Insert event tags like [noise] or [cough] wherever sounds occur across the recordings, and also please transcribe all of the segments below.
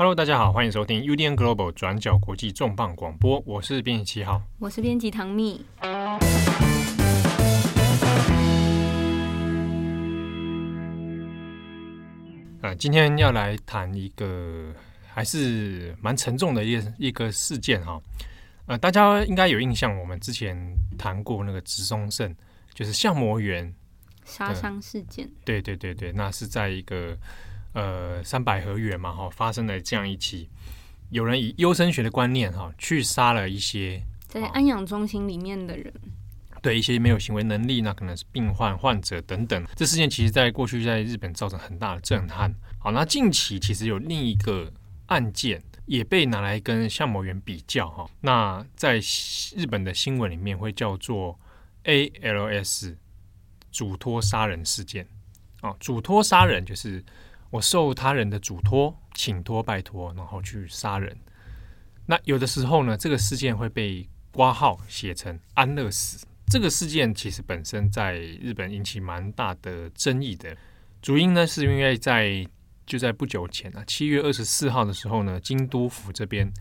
Hello，大家好，欢迎收听 UDN Global 转角国际重磅广播，我是编辑七号，我是编辑唐蜜。啊，今天要来谈一个还是蛮沉重的一个一个事件哈。呃，大家应该有印象，我们之前谈过那个植松胜，就是相模园杀伤事件。对对对对，那是在一个。呃，三百合园嘛，哈，发生了这样一起，有人以优生学的观念，哈，去杀了一些在安养中心里面的人，对一些没有行为能力，那可能是病患、患者等等。这事件其实，在过去在日本造成很大的震撼。好，那近期其实有另一个案件也被拿来跟相模园比较，哈，那在日本的新闻里面会叫做 ALS 嘱托杀人事件。啊，嘱托杀人就是。我受他人的嘱托、请托、拜托，然后去杀人。那有的时候呢，这个事件会被挂号写成安乐死。这个事件其实本身在日本引起蛮大的争议的。主因呢，是因为在就在不久前啊，七月二十四号的时候呢，京都府这边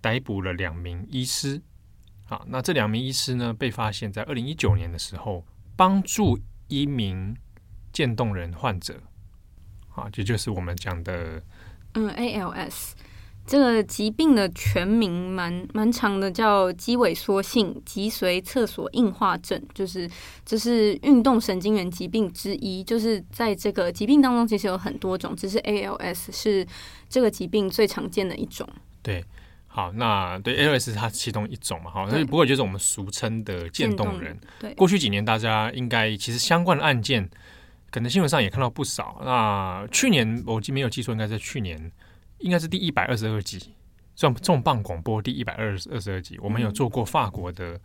逮捕了两名医师。好，那这两名医师呢，被发现在二零一九年的时候帮助一名渐冻人患者。啊，这就是我们讲的，嗯，ALS 这个疾病的全名蛮蛮长的，叫肌萎缩性脊髓侧索硬化症，就是这是运动神经元疾病之一。就是在这个疾病当中，其实有很多种，只是 ALS 是这个疾病最常见的一种。对，好，那对 ALS 是它其中一种嘛，好，所以不过就是我们俗称的渐冻人。对，过去几年大家应该其实相关的案件。可能新闻上也看到不少。那去年我记没有记错，应该在去年，应该是第一百二十二集，重重磅广播第一百二十二十二集，我们有做过法国的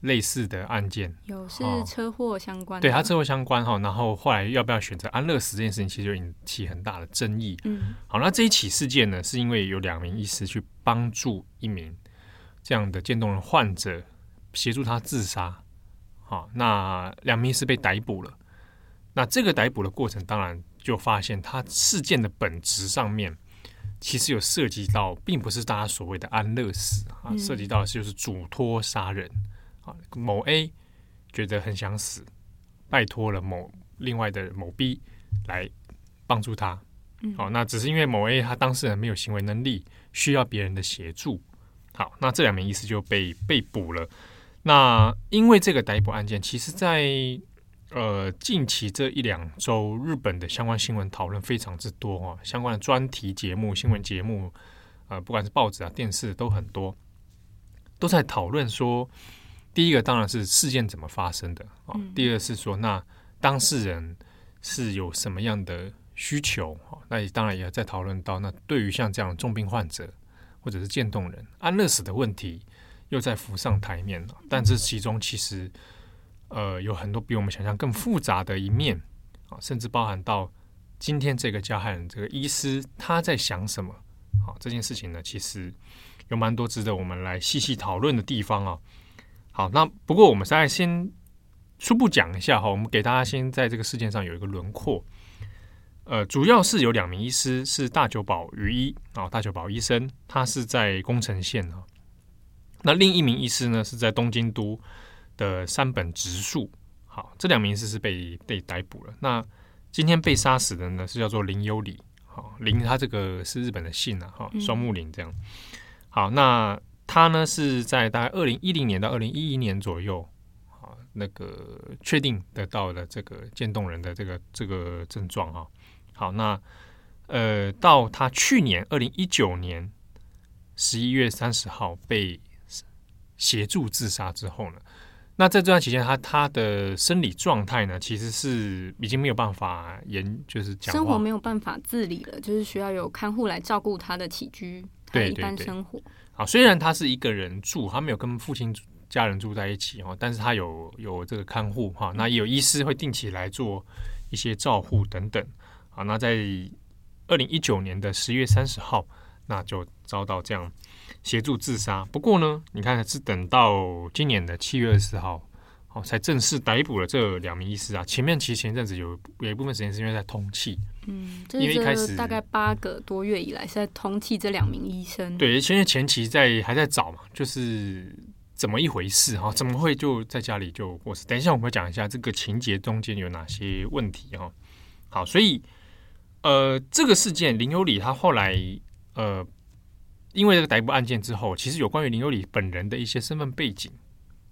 类似的案件，嗯、有是车祸相关的，对他车祸相关哈。然后后来要不要选择安乐死这件事情，其实就引起很大的争议。嗯，好，那这一起事件呢，是因为有两名医师去帮助一名这样的渐冻人患者，协助他自杀。好，那两名医师被逮捕了。那这个逮捕的过程，当然就发现他事件的本质上面，其实有涉及到，并不是大家所谓的安乐死啊，涉及到的就是嘱托杀人啊。某 A 觉得很想死，拜托了某另外的某 B 来帮助他。好，那只是因为某 A 他当事人没有行为能力，需要别人的协助。好，那这两名医师就被被捕了。那因为这个逮捕案件，其实在呃，近期这一两周，日本的相关新闻讨论非常之多哈，相关的专题节目、新闻节目，呃，不管是报纸啊、电视都很多，都在讨论说，第一个当然是事件怎么发生的啊，第二是说，那当事人是有什么样的需求啊？那也当然也在讨论到，那对于像这样重病患者或者是渐冻人安乐死的问题，又在浮上台面了。但这其中其实。呃，有很多比我们想象更复杂的一面啊，甚至包含到今天这个加害人这个医师他在想什么？好，这件事情呢，其实有蛮多值得我们来细细讨论的地方啊。好，那不过我们现在先初步讲一下哈，我们给大家先在这个事件上有一个轮廓。呃，主要是有两名医师是大久保于一啊，大久保医生，他是在宫城县啊。那另一名医师呢，是在东京都。的山本直树，好，这两名是是被被逮捕了。那今天被杀死的呢，是叫做林有礼，好，林他这个是日本的姓啊，哈，双木林这样。好，那他呢是在大概二零一零年到二零一一年左右，啊，那个确定得到了这个渐冻人的这个这个症状哈。好，那呃，到他去年二零一九年十一月三十号被协助自杀之后呢，那在这段期间，他他的生理状态呢，其实是已经没有办法言，就是讲生活没有办法自理了，就是需要有看护来照顾他的起居，他的一般生活。好，虽然他是一个人住，他没有跟父亲家人住在一起哦，但是他有有这个看护哈，那也有医师会定期来做一些照护等等。好，那在二零一九年的十月三十号，那就遭到这样。协助自杀。不过呢，你看是等到今年的七月二十号，好，才正式逮捕了这两名医师啊。前面其实前阵子有有一部分时间是因为在通气，嗯，因为一开始大概八个多月以来是在通气这两名医生。对，因为前期在还在找嘛，就是怎么一回事哈？怎么会就在家里就过世？等一下我们会讲一下这个情节中间有哪些问题哈。好，所以呃，这个事件林有礼他后来呃，因为这个逮捕案件之后，其实有关于林有礼本人的一些身份背景。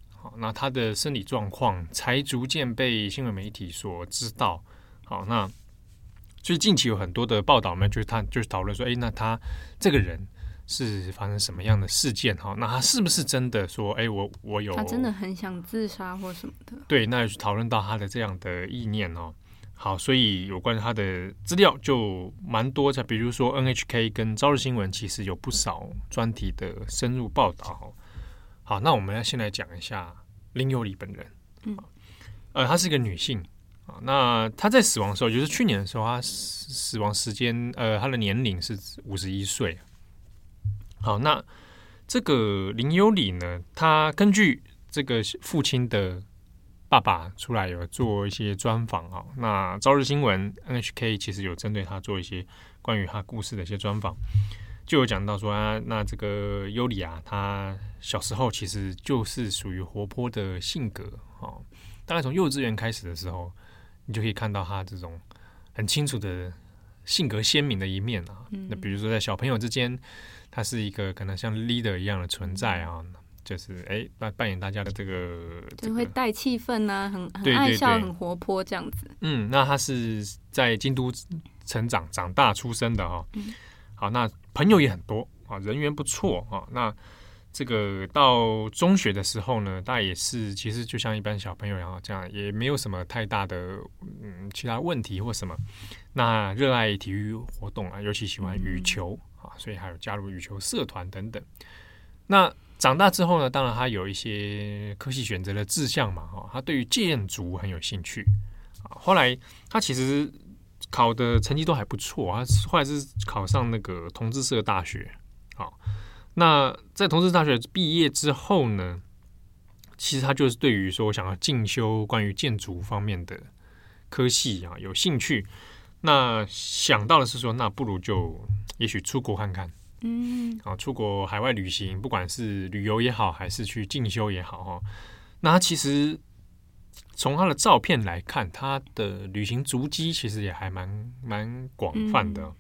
好，那他的生理状况才逐渐被新闻媒体所知道。好，那所以近期有很多的报道呢，就是他就是讨论说，哎，那他这个人是发生什么样的事件？哈，那他是不是真的说，哎，我我有他真的很想自杀或什么的？对，那讨论到他的这样的意念哦。好，所以有关他的资料就蛮多的，比如说 NHK 跟朝日新闻其实有不少专题的深入报道。好，那我们要先来讲一下林有礼本人。嗯，呃，她是一个女性啊。那她在死亡的时候，就是去年的时候，她死亡时间，呃，她的年龄是五十一岁。好，那这个林有礼呢，她根据这个父亲的爸爸出来有做一些专访啊。那朝日新闻 NHK 其实有针对他做一些关于他故事的一些专访。就有讲到说啊，那这个尤里啊，他小时候其实就是属于活泼的性格哦。大概从幼稚园开始的时候，你就可以看到他这种很清楚的性格鲜明的一面啊。嗯、那比如说在小朋友之间，他是一个可能像 leader 一样的存在啊，就是哎扮扮演大家的这个，就会带气氛啊，很很爱笑，很活泼这样子。嗯，那他是在京都成长、长大、出生的哈、哦。嗯好，那朋友也很多啊，人缘不错啊。那这个到中学的时候呢，大家也是其实就像一般小朋友一样，这样也没有什么太大的嗯其他问题或什么。那热爱体育活动啊，尤其喜欢羽球啊，所以还有加入羽球社团等等。那长大之后呢，当然他有一些科系选择的志向嘛，哈，他对于建筑很有兴趣啊。后来他其实。考的成绩都还不错，他后来是考上那个同志社大学。好，那在同志大学毕业之后呢，其实他就是对于说想要进修关于建筑方面的科系啊有兴趣。那想到的是说，那不如就也许出国看看。嗯，啊，出国海外旅行，不管是旅游也好，还是去进修也好，哈，那他其实。从他的照片来看，他的旅行足迹其实也还蛮蛮广泛的。嗯、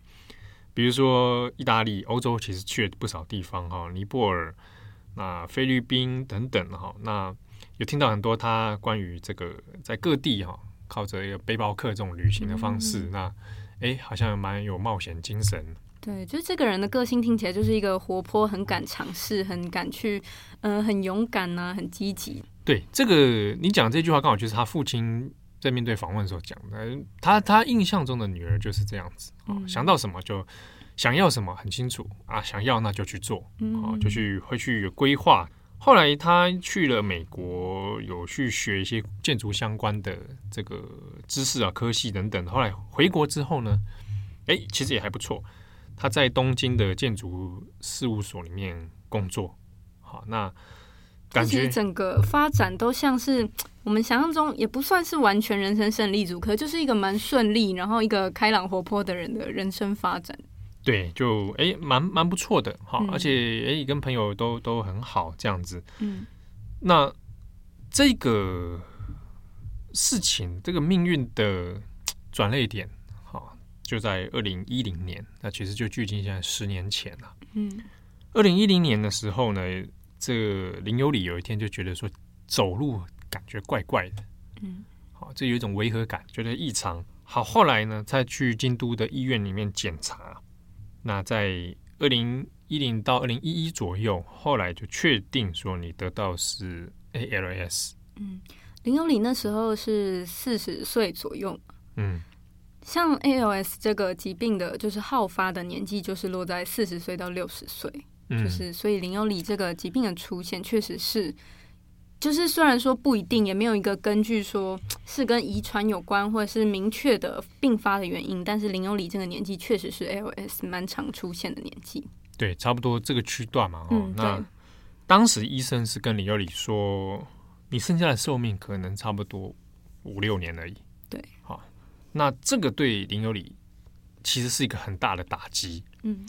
比如说意大利、欧洲，其实去了不少地方哈，尼泊尔、那菲律宾等等哈。那有听到很多他关于这个在各地哈，靠着一个背包客这种旅行的方式，嗯、那哎，好像蛮有冒险精神。对，就是这个人的个性听起来就是一个活泼、很敢尝试、很敢去，嗯、呃，很勇敢呐、啊，很积极。对这个，你讲这句话刚好就是他父亲在面对访问的时候讲的。他他印象中的女儿就是这样子，嗯、想到什么就想要什么很清楚啊，想要那就去做，啊、就去会去规划。后来他去了美国，有去学一些建筑相关的这个知识啊、科系等等。后来回国之后呢，哎，其实也还不错。他在东京的建筑事务所里面工作。好，那。感觉整个发展都像是我们想象中，也不算是完全人生胜利组，可就是一个蛮顺利，然后一个开朗活泼的人的人生发展。对，就哎，蛮蛮不错的哈，嗯、而且哎，跟朋友都都很好这样子。嗯，那这个事情，这个命运的转捩点，哈，就在二零一零年，那其实就距今现在十年前了。嗯，二零一零年的时候呢。这个林有礼有一天就觉得说走路感觉怪怪的，嗯，好，这有一种违和感，觉得异常。好，后来呢，再去京都的医院里面检查，那在二零一零到二零一一左右，后来就确定说你得到是 ALS。嗯，林有礼那时候是四十岁左右，嗯，像 ALS 这个疾病的，就是好发的年纪就是落在四十岁到六十岁。就是，所以林有礼这个疾病的出现，确实是，就是虽然说不一定，也没有一个根据说是跟遗传有关，或者是明确的并发的原因，但是林有礼这个年纪确实是 ALS 蛮常出现的年纪。对，差不多这个区段嘛。哦，嗯，那当时医生是跟林有礼说，你剩下的寿命可能差不多五六年而已。那这个对林有礼其实是一个很大的打击。嗯，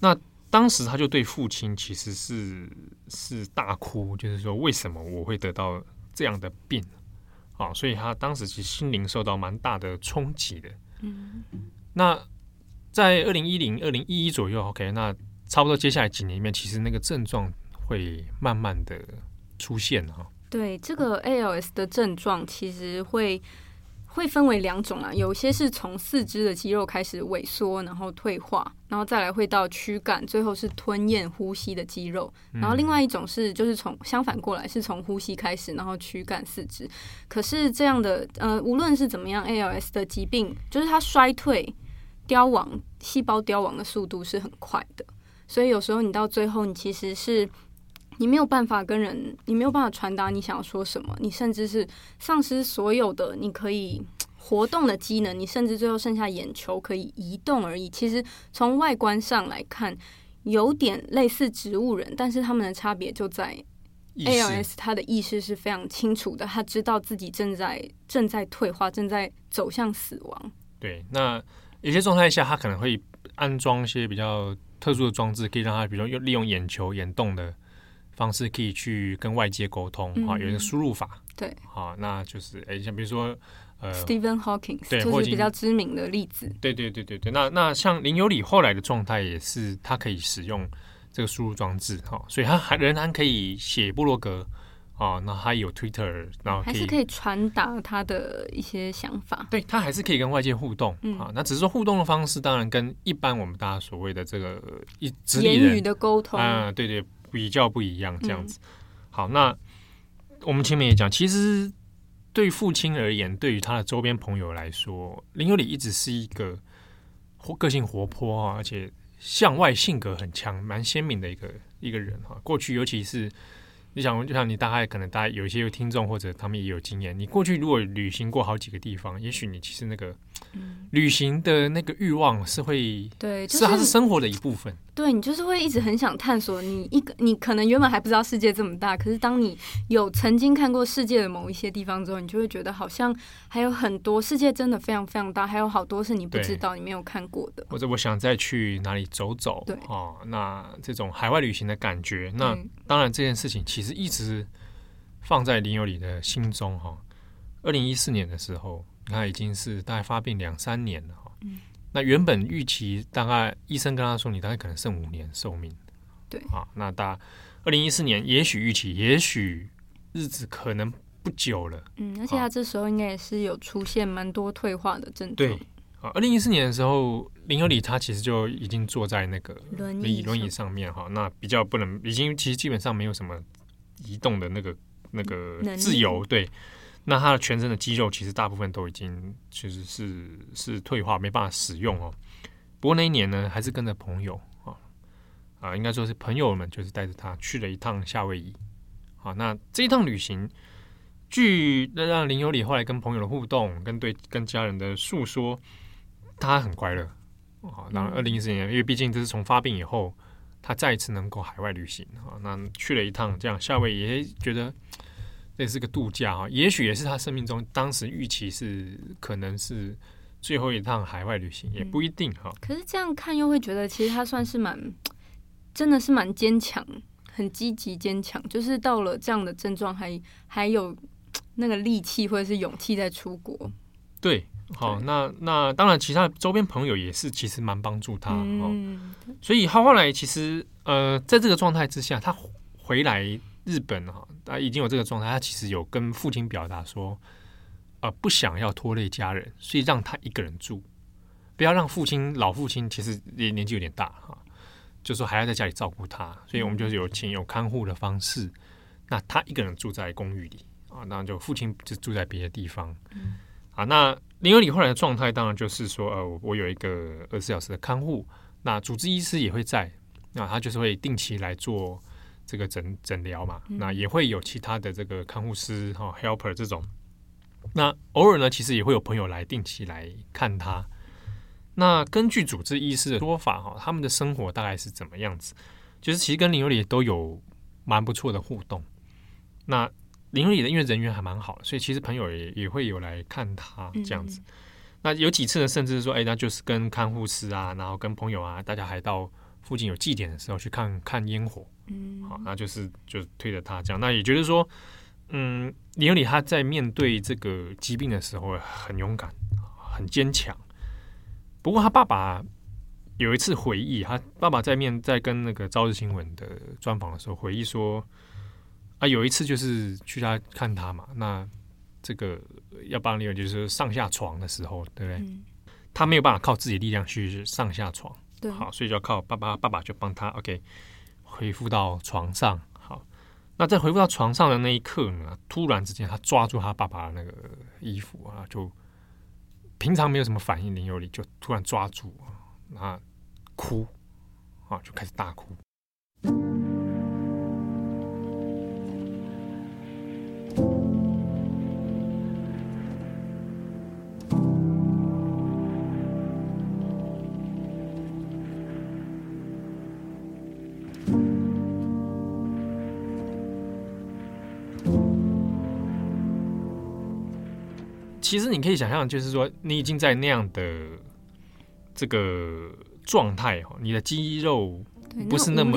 那当时他就对父亲其实是是大哭，就是说为什么我会得到这样的病？啊，所以他当时其实心灵受到蛮大的冲击的。嗯，那在二零一零、二零一一左右，OK，那差不多接下来几年里面，其实那个症状会慢慢的出现哈。对，这个 ALS 的症状其实会。会分为两种啊，有些是从四肢的肌肉开始萎缩，然后退化，然后再来会到躯干，最后是吞咽、呼吸的肌肉。然后另外一种是，就是从相反过来，是从呼吸开始，然后躯干、四肢。可是这样的，呃，无论是怎么样，ALS 的疾病，就是它衰退、凋亡、细胞凋亡的速度是很快的。所以有时候你到最后，你其实是你没有办法跟人，你没有办法传达你想要说什么，你甚至是丧失所有的你可以活动的机能，你甚至最后剩下眼球可以移动而已。其实从外观上来看，有点类似植物人，但是他们的差别就在 ALS，他的意识是非常清楚的，他知道自己正在正在退化，正在走向死亡。对，那有些状态下，他可能会安装一些比较特殊的装置，可以让他，比如说用利用眼球眼动的。方式可以去跟外界沟通啊，有一个输入法，对，好，那就是哎，像比如说呃，Stephen Hawking，对，就是比较知名的例子，对对对对对。那那像林有礼后来的状态也是，他可以使用这个输入装置哈，所以他还仍然可以写部落格啊，那他有 Twitter，然后还是可以传达他的一些想法，对他还是可以跟外界互动啊。那只是说互动的方式，当然跟一般我们大家所谓的这个一言语的沟通啊，对对。比较不一样，这样子。好，那我们前面也讲，其实对父亲而言，对于他的周边朋友来说，林有礼一直是一个活个性活泼啊，而且向外性格很强、蛮鲜明的一个一个人哈。过去尤其是。你想，就像你大概可能大家有一些听众或者他们也有经验，你过去如果旅行过好几个地方，也许你其实那个旅行的那个欲望是会，对，是它是生活的一部分。对，你就是会一直很想探索。你一个你可能原本还不知道世界这么大，可是当你有曾经看过世界的某一些地方之后，你就会觉得好像还有很多世界真的非常非常大，还有好多是你不知道、你没有看过的。或者我想再去哪里走走，对哦，那这种海外旅行的感觉，那当然这件事情其实一直放在林有里的心中哈。二零一四年的时候，他已经是大概发病两三年了哈。嗯。那原本预期大概医生跟他说，你大概可能剩五年寿命。对。啊，那大二零一四年，也许预期，也许日子可能不久了。嗯，而且他这时候应该也是有出现蛮多退化的症状。对。啊，二零一四年的时候，林有里他其实就已经坐在那个轮椅轮椅上面哈，那比较不能，已经其实基本上没有什么移动的那个那个自由。对。那他的全身的肌肉其实大部分都已经其实是是退化，没办法使用哦。不过那一年呢，还是跟着朋友啊啊，应该说是朋友们，就是带着他去了一趟夏威夷。好，那这一趟旅行，据让林有里后来跟朋友的互动，跟对跟家人的诉说，他很快乐啊。然后二零一四年，因为毕竟这是从发病以后，他再一次能够海外旅行啊，那去了一趟这样夏威夷，觉得。这是个度假哈，也许也是他生命中当时预期是可能是最后一趟海外旅行，也不一定哈。可是这样看又会觉得，其实他算是蛮，真的是蛮坚强，很积极坚强。就是到了这样的症状，还还有那个力气或者是勇气在出国。对，好，那那当然，其他周边朋友也是其实蛮帮助他哦。所以他后来其实呃，在这个状态之下，他回来。日本哈，他已经有这个状态，他其实有跟父亲表达说，呃，不想要拖累家人，所以让他一个人住，不要让父亲老父亲其实也年纪有点大哈，就说还要在家里照顾他，所以我们就是有请有看护的方式，那他一个人住在公寓里啊，那就父亲就住在别的地方，嗯啊，那林有里后来的状态当然就是说，呃，我有一个二十四小时的看护，那主治医师也会在，那他就是会定期来做。这个诊诊疗嘛，那也会有其他的这个看护师哈、哦、helper 这种。那偶尔呢，其实也会有朋友来定期来看他。那根据主治医师的说法哈，他们的生活大概是怎么样子？就是其实跟林有里都有蛮不错的互动。那林有礼的因为人缘还蛮好的，所以其实朋友也也会有来看他这样子。嗯、那有几次呢，甚至是说，哎，那就是跟看护师啊，然后跟朋友啊，大家还到附近有祭典的时候去看看烟火。嗯，好，那就是就推着他这样。那也觉得说，嗯，李有礼他在面对这个疾病的时候很勇敢，很坚强。不过他爸爸有一次回忆，他爸爸在面在跟那个朝日新闻的专访的时候回忆说。啊，有一次就是去他看他嘛，那这个要帮你有就是上下床的时候，对不对？嗯、他没有办法靠自己力量去上下床，对，好，所以就要靠爸爸，爸爸就帮他 OK 回复到床上。好，那在回复到床上的那一刻呢，突然之间他抓住他爸爸的那个衣服啊，就平常没有什么反应，林有理就突然抓住啊，那哭啊，就开始大哭。其实你可以想象，就是说你已经在那样的这个状态哦，你的肌肉不是那么，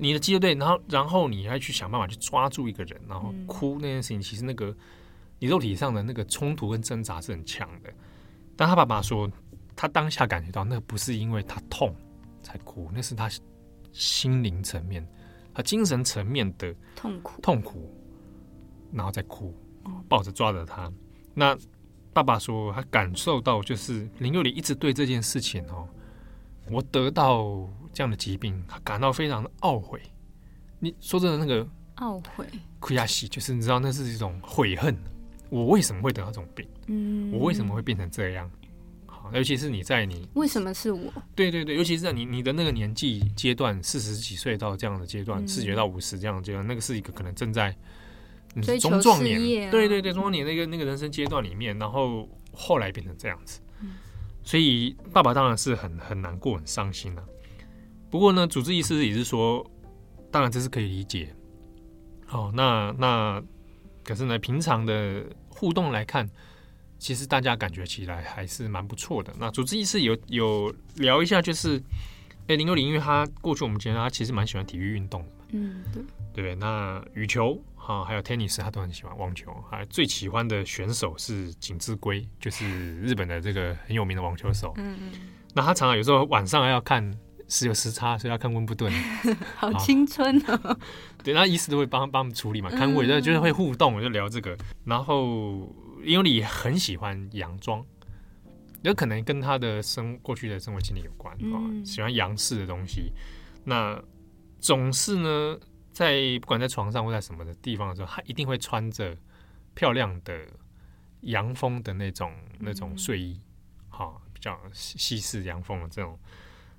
你的肌肉对，然后然后你还去想办法去抓住一个人，然后哭那件事情，其实那个你肉体上的那个冲突跟挣扎是很强的。但他爸爸说，他当下感觉到那不是因为他痛才哭，那是他心灵层面、他精神层面的痛苦，痛苦，然后再哭，抱着抓着他。那爸爸说，他感受到就是林佑礼一直对这件事情哦，我得到这样的疾病，他感到非常的懊悔。你说真的，那个懊悔、亏亚西，就是你知道，那是一种悔恨。我为什么会得到这种病？嗯，我为什么会变成这样？好，尤其是你在你为什么是我？对对对，尤其是在你你的那个年纪阶段，四十几岁到这样的阶段，四十到五十这样的阶段，那个是一个可能正在。中壮年，对对对，中壮年那个那个人生阶段里面，然后后来变成这样子，所以爸爸当然是很很难过、很伤心了。不过呢，主治医师也是说，当然这是可以理解。哦，那那可是呢，平常的互动来看，其实大家感觉起来还是蛮不错的。那主治医师有有聊一下，就是哎，林有礼，因为他过去我们觉得他其实蛮喜欢体育运动的，嗯，对对不对？那羽球。啊，还有 tennis，他都很喜欢网球。还最喜欢的选手是锦织圭，就是日本的这个很有名的网球手。嗯嗯。那他常常有时候晚上要看，是有时差，所以要看温布顿。[laughs] 好青春哦。对，那医师都会帮帮他们处理嘛，看护就就是会互动，就聊这个。然后因为你很喜欢洋装，有可能跟他的生过去的生活经历有关啊，喜欢洋式的东西。那总是呢。在不管在床上或在什么的地方的时候，他一定会穿着漂亮的洋风的那种那种睡衣，好，比较西式洋风的这种。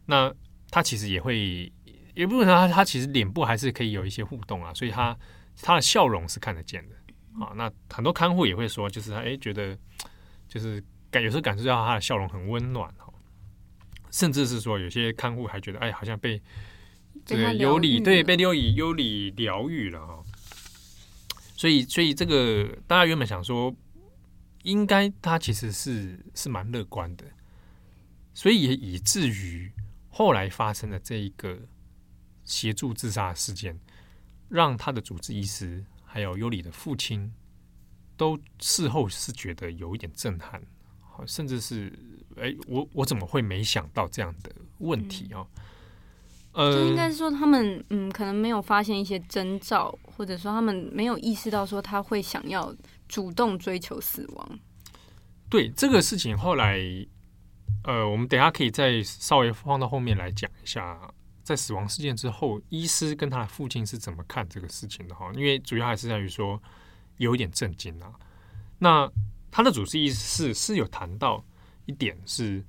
那他其实也会，也不能说他他其实脸部还是可以有一些互动啊，所以他他的笑容是看得见的。好，那很多看护也会说，就是他哎觉得就是感有时候感受到他的笑容很温暖哈，甚至是说有些看护还觉得哎好像被。这个有礼对被有礼有礼疗愈了哈，所以所以这个大家原本想说，应该他其实是是蛮乐观的，所以也以至于后来发生的这一个协助自杀事件，让他的主治医师还有尤里的父亲都事后是觉得有一点震撼，甚至是哎我我怎么会没想到这样的问题哦？嗯就应该是说他们嗯，可能没有发现一些征兆，或者说他们没有意识到说他会想要主动追求死亡。对这个事情，后来呃，我们等下可以再稍微放到后面来讲一下，在死亡事件之后，医师跟他的父亲是怎么看这个事情的哈？因为主要还是在于说有一点震惊啊。那他的主治医师是是有谈到一点是。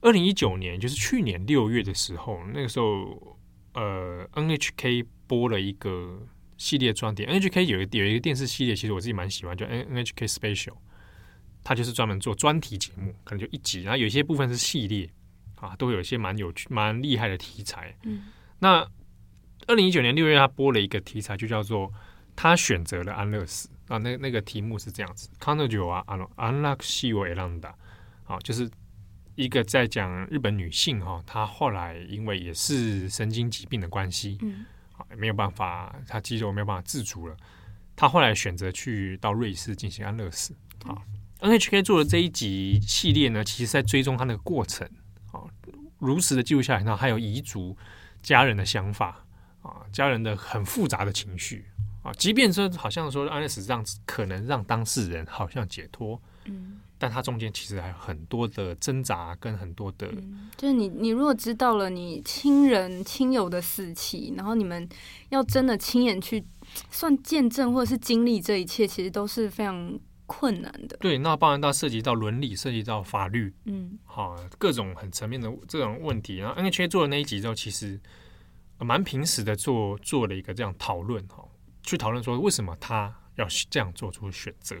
二零一九年，就是去年六月的时候，那个时候，呃，NHK 播了一个系列专题。NHK 有一有一个电视系列，其实我自己蛮喜欢，叫 NHK Special，它就是专门做专题节目，可能就一集，然后有一些部分是系列，啊，都会有一些蛮有趣、蛮厉害的题材。嗯，那二零一九年六月，他播了一个题材，就叫做《 他选择了安乐死啊。那那个题目是这样子：彼女はあの安乐死を选んだ。啊，就是 一个在讲日本女性哈，她后来因为也是神经疾病的关系，嗯，啊，没有办法，她肌肉没有办法自主了，她后来选择去到瑞士进行安乐死。啊，NHK 做的这一集系列呢，其实在追踪她那个过程，啊，如实的记录下来，然后还有遗族、家人的想法。啊，家人的很复杂的情绪啊，即便说好像说安乐死这样子可能让当事人好像解脱，嗯，但他中间其实还有很多的挣扎跟很多的，嗯、就是你你如果知道了你亲人亲友的死期，然后你们要真的亲眼去算见证或者是经历这一切，其实都是非常困难的。对，那当然到涉及到伦理，涉及到法律，嗯，好，各种很层面的这种问题。然后 NHK 做的那一集之后，其实。蛮平时的做做了一个这样讨论哈，去讨论说为什么他要这样做出选择。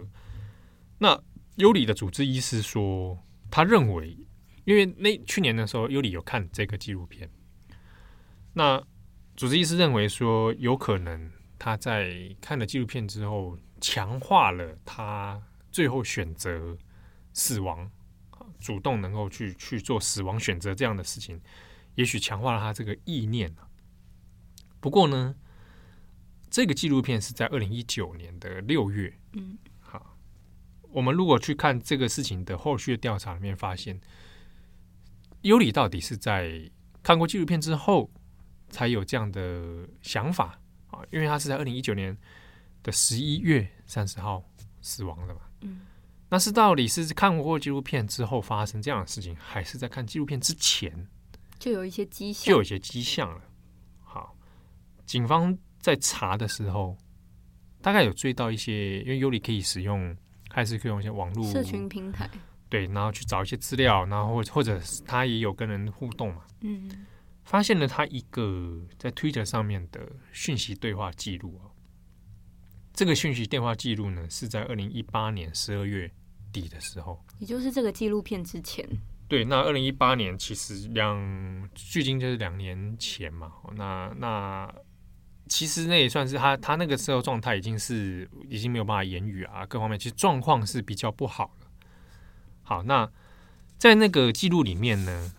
那尤里的主治医师说，他认为，因为那去年的时候，尤里有看这个纪录片，那主治医师认为说，有可能他在看了纪录片之后，强化了他最后选择死亡，主动能够去去做死亡选择这样的事情，也许强化了他这个意念。不过呢，这个纪录片是在二零一九年的六月。嗯，我们如果去看这个事情的后续的调查里面，发现尤里到底是在看过纪录片之后才有这样的想法啊？因为他是在二零一九年的十一月三十号死亡的嘛。嗯，那是到底是看过纪录片之后发生这样的事情，还是在看纪录片之前就有一些迹象，就有一些迹象了？好警方在查的时候，大概有追到一些，因为尤里可以使用，还是可以用一些网络社群平台，对，然后去找一些资料，然后或者他也有跟人互动嘛，嗯，发现了他一个在 Twitter 上面的讯息对话记录啊，这个讯息电话记录呢是在二零一八年十二月底的时候，也就是这个纪录片之前，对，那二零一八年其实两距今就是两年前嘛，那那。其实那也算是他，他那个时候状态已经是已经没有办法言语啊，各方面其实状况是比较不好了。好，那在那个记录里面呢，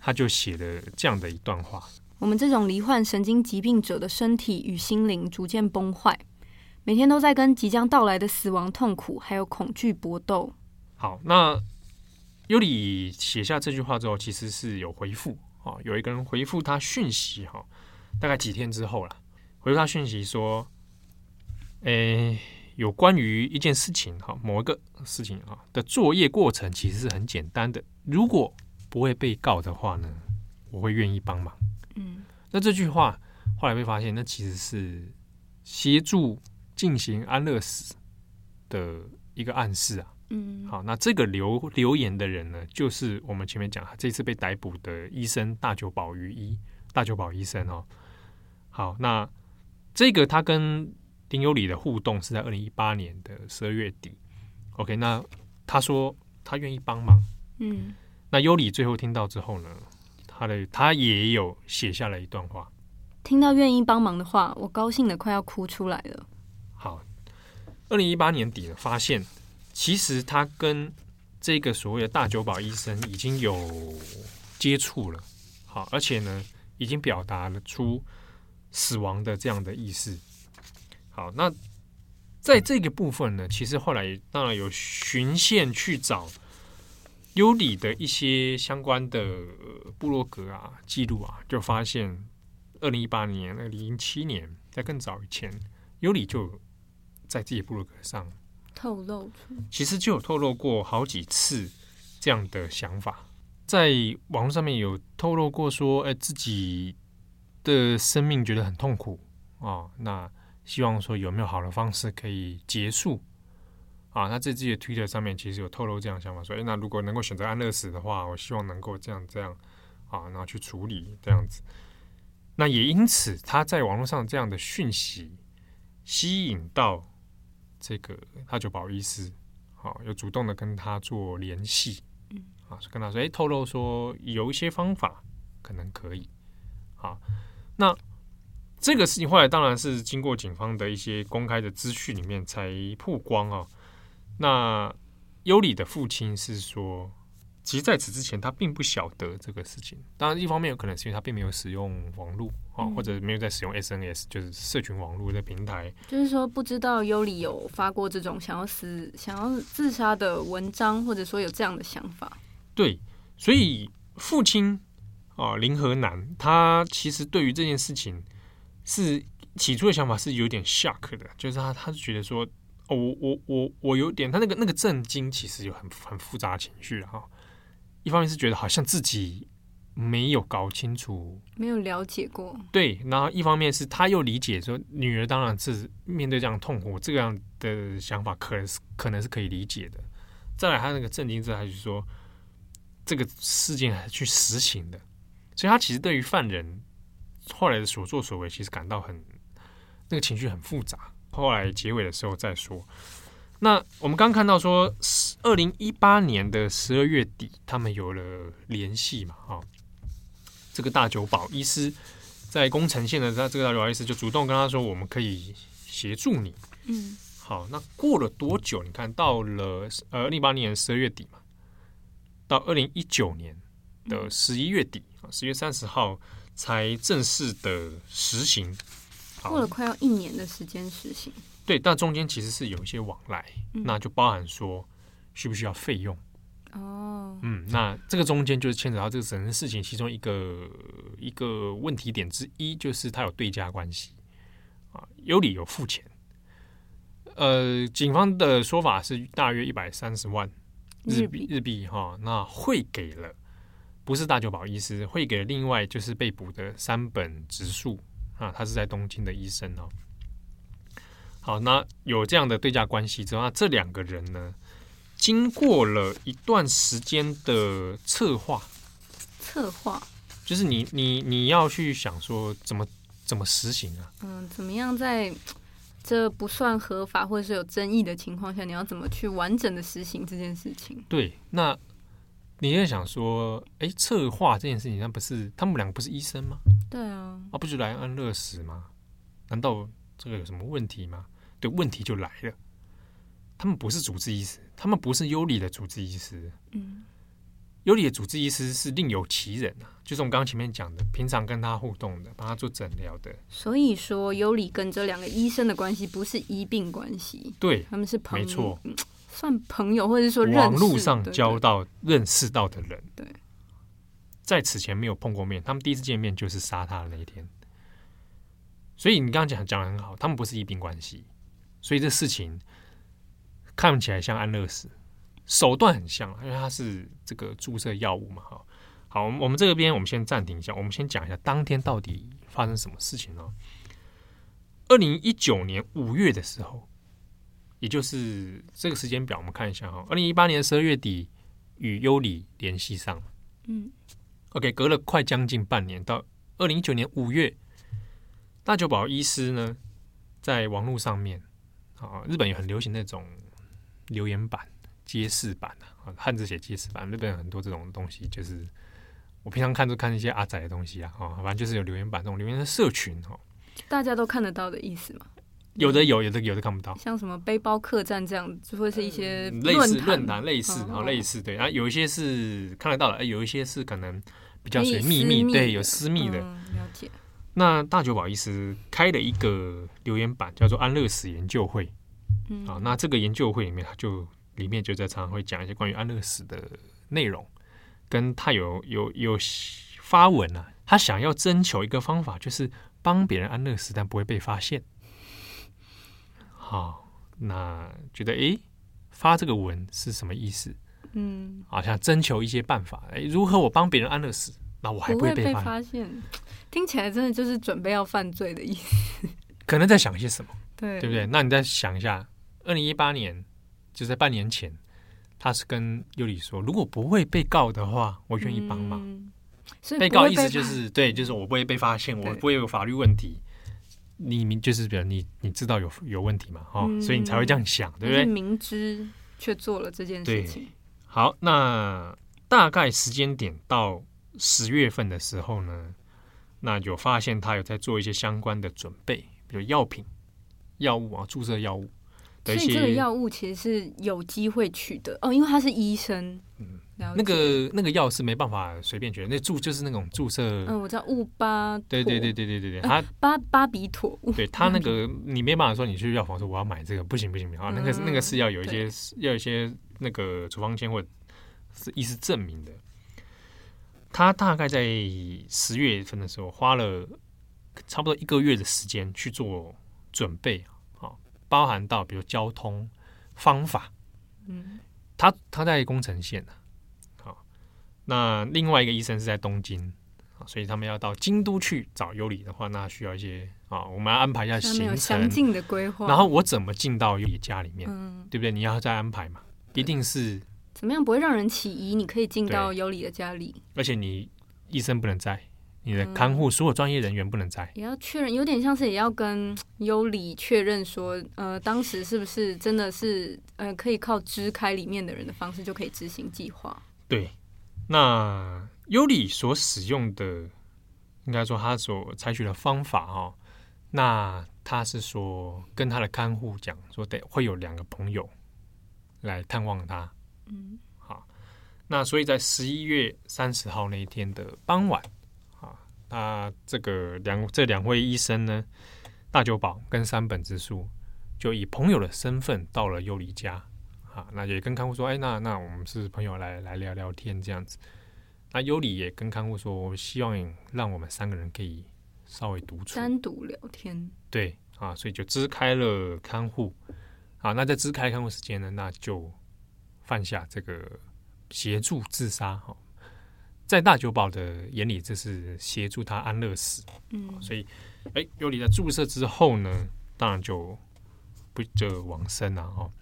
他就写了这样的一段话：我们这种罹患神经疾病者的身体与心灵逐渐崩坏，每天都在跟即将到来的死亡痛苦还有恐惧搏斗。好，那尤里写下这句话之后，其实是有回复啊，有一个人回复他讯息哈，大概几天之后了。回复他讯息说：“诶，有关于一件事情哈，某一个事情哈的作业过程其实是很简单的。如果不会被告的话呢，我会愿意帮忙。嗯，那这句话后来被发现，那其实是协助进行安乐死的一个暗示啊。嗯，好，那这个留留言的人呢，就是我们前面讲这次被逮捕的医生大久保于一大久保医生哦。好，那。这个他跟林优里的互动是在二零一八年的十二月底。OK，那他说他愿意帮忙。嗯，那尤里最后听到之后呢，他的他也有写下了一段话。听到愿意帮忙的话，我高兴的快要哭出来了。好，二零一八年底呢，发现其实他跟这个所谓的大久保医生已经有接触了。好，而且呢，已经表达了出。死亡的这样的意思。好，那在这个部分呢，其实后来当然有循线去找尤里的一些相关的部落格啊、记录啊，就发现二零一八年、二零零七年，在更早以前，尤里就在自己部落格上透露出，其实就有透露过好几次这样的想法，在网络上面有透露过说，哎，自己。的生命觉得很痛苦啊、哦，那希望说有没有好的方式可以结束啊？那在自己的 Twitter 上面其实有透露这样的想法，说：诶，那如果能够选择安乐死的话，我希望能够这样这样啊，然后去处理这样子。那也因此，他在网络上这样的讯息吸引到这个大久保医师，好、啊，有主动的跟他做联系，啊，跟他说：诶，透露说有一些方法可能可以，好。那这个事情后来当然是经过警方的一些公开的资讯里面才曝光啊。那尤里的父亲是说，其实在此之前他并不晓得这个事情。当然，一方面有可能是因为他并没有使用网络啊，或者没有在使用 SNS，就是社群网络的平台。就是说，不知道尤里有发过这种想要死、想要自杀的文章，或者说有这样的想法。对，所以父亲啊林和南，他其实对于这件事情。是起初的想法是有点 shock 的，就是他，他是觉得说，哦，我我我我有点，他那个那个震惊，其实有很很复杂的情绪哈。一方面是觉得好像自己没有搞清楚，没有了解过，对。然后一方面是他又理解说，女儿当然是面对这样痛苦，这样的想法可能是可能是可以理解的。再来，他那个震惊之后，他就说，这个事件还是去实行的，所以他其实对于犯人。后来的所作所为，其实感到很那个情绪很复杂。后来结尾的时候再说。那我们刚看到说，二零一八年的十二月底，他们有了联系嘛？哈，这个大久保医师在宫城县的他这个大久保医师就主动跟他说，我们可以协助你。嗯，好，那过了多久？你看到了呃，二零一八年十二月底嘛，到二零一九年的十一月底啊，十月三十号。才正式的实行，过了快要一年的时间实行。对，但中间其实是有一些往来，嗯、那就包含说需不需要费用哦。嗯，那这个中间就是牵扯到这个整个事情其中一个一个问题点之一，就是他有对价关系啊，有理由付钱。呃，警方的说法是大约一百三十万日币日币哈，那汇给了。不是大久保医师会给另外就是被捕的三本直树啊，他是在东京的医生哦。好，那有这样的对价关系之后，那这两个人呢，经过了一段时间的策划，策划就是你你你要去想说怎么怎么实行啊？嗯，怎么样在 [tsk] 这不算合法或者是有争议的情况下，你要怎么去完整的实行这件事情？对，那。你在想说，哎、欸，策划这件事情，那不是他们两个不是医生吗？对啊，啊，不就来安乐死吗？难道这个有什么问题吗？对，问题就来了，他们不是主治医师，他们不是优里的主治医师。嗯，优里的主治医师是另有其人啊，就是我们刚刚前面讲的，平常跟他互动的，帮他做诊疗的。所以说，优里跟这两个医生的关系不是医病关系，对，他们是朋友，没错。算朋友，或者是说网络上交到、认识到的人，对，在此前没有碰过面，他们第一次见面就是杀他的那一天。所以你刚刚讲讲的很好，他们不是一病关系，所以这事情看起来像安乐死，手段很像，因为他是这个注射药物嘛。哈，好，我们这边我们先暂停一下，我们先讲一下当天到底发生什么事情呢？二零一九年五月的时候。也就是这个时间表，我们看一下哈。二零一八年十二月底与优里联系上，嗯，OK，隔了快将近半年，到二零一九年五月，大久保医师呢，在网络上面啊，日本也很流行那种留言板、揭示板啊，汉字写揭示板，日本有很多这种东西，就是我平常看都看一些阿仔的东西啊，啊，反正就是有留言板这种留言的社群哈，大家都看得到的意思吗？有的有，有的有的看不到，像什么背包客栈这样，就会是一些类似论坛，类似啊，类似对啊，有一些是看得到的，有一些是可能比较属于秘密，对，有私密的。了解。那大久保医师开了一个留言板，叫做安乐死研究会。嗯，啊，那这个研究会里面，他就里面就在常常会讲一些关于安乐死的内容，跟他有有有发文啊，他想要征求一个方法，就是帮别人安乐死，但不会被发现。好，那觉得诶，发这个文是什么意思？嗯，好像征求一些办法，诶，如何我帮别人安乐死，那我还不会被发现？听起来真的就是准备要犯罪的意思。可能在想些什么？对，对不对？那你再想一下，二零一八年就在半年前，他是跟尤里说，如果不会被告的话，我愿意帮忙。被告意思就是对，就是我不会被发现，我不会有法律问题。你明就是比如你你知道有有问题嘛？哈、嗯，所以你才会这样想，对不对？明知却做了这件事情。好，那大概时间点到十月份的时候呢，那有发现他有在做一些相关的准备，比如药品、药物啊，注射药物。所以这个药物其实是有机会取得哦，因为他是医生。嗯，那个那个药是没办法随便取得，那注就是那种注射。嗯，我知道乌巴。对对对对对对对，他巴巴比妥。对他那个你没办法说你去药房说我要买这个，不行不行不行啊，那个那个是要有一些要有一些那个处方签或者是医师证明的。他大概在十月份的时候花了差不多一个月的时间去做准备。包含到比如交通方法，嗯，他他在宫城县呢，好，那另外一个医生是在东京，所以他们要到京都去找尤里的话，那需要一些啊，我们要安排一下行程，详尽的规划。然后我怎么进到尤里家里面，嗯，对不对？你要再安排嘛，一定是怎么样不会让人起疑？你可以进到尤里的家里，而且你医生不能在。你的看护所有专业人员不能在，也要确认，有点像是也要跟 [tsk] 优里确认说，呃，当时是不是真的是呃，可以靠支开里面的人的方式就可以执行计划？对，那优里所使用的，应该说他所采取的方法哦，那他是说跟他的看护讲说，得会有两个朋友来探望他，嗯，好，那所以在十一月三十号那一天的傍晚。啊，这个两这两位医生呢，大久保跟山本直树就以朋友的身份到了优里家，啊，那也跟看护说，哎，那那我们是朋友来来聊聊天这样子。那优里也跟看护说，我希望让我们三个人可以稍微独处，单独聊天。对，啊，所以就支开了看护。啊，那在支开看护时间呢，那就犯下这个协助自杀，哈。在大久保的眼里，这是协助他安乐死。嗯，所以，哎，尤里在注射之后呢，当然就不就往生了哦。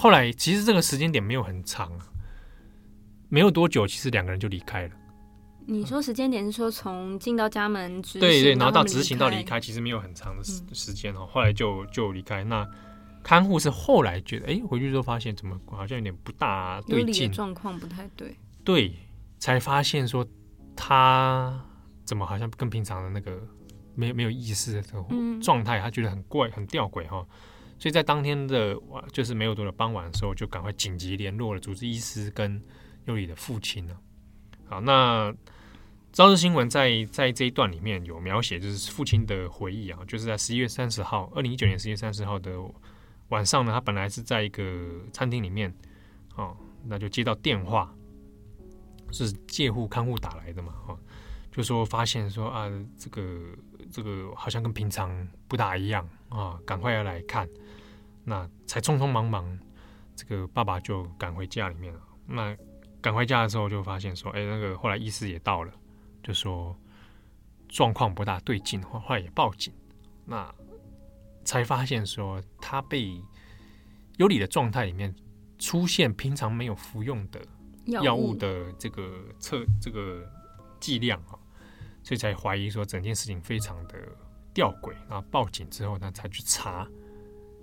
后来其实这个时间点没有很长啊，没有多久，其实两个人就离开了。你说时间点是说从进到家门对对，然后到执行到离开，其实没有很长的时时间哦。后来就就离开。那看护是后来觉得，哎，回去之后发现怎么好像有点不大对劲，状况不太对，对，才发现说他怎么好像跟平常的那个没有没有意识的状态，他觉得很怪，很吊诡哈。所以在当天的晚，就是没有多的傍晚的时候，就赶快紧急联络了主治医师跟优里的父亲呢。好，那朝日新闻在在这一段里面有描写，就是父亲的回忆啊，就是在十一月三十号，二零一九年十一月三十号的晚上呢，他本来是在一个餐厅里面，哦，那就接到电话，是介护看护打来的嘛，哦，就说发现说啊，这个这个好像跟平常不大一样啊，赶快要来看。那才匆匆忙忙，这个爸爸就赶回家里面了。那赶回家的时候，就发现说，哎，那个后来医师也到了，就说状况不大对劲，后来也报警。那才发现说，他被优里的状态里面出现平常没有服用的药物的这个测这个剂量啊，所以才怀疑说整件事情非常的吊诡。然后报警之后呢，才去查。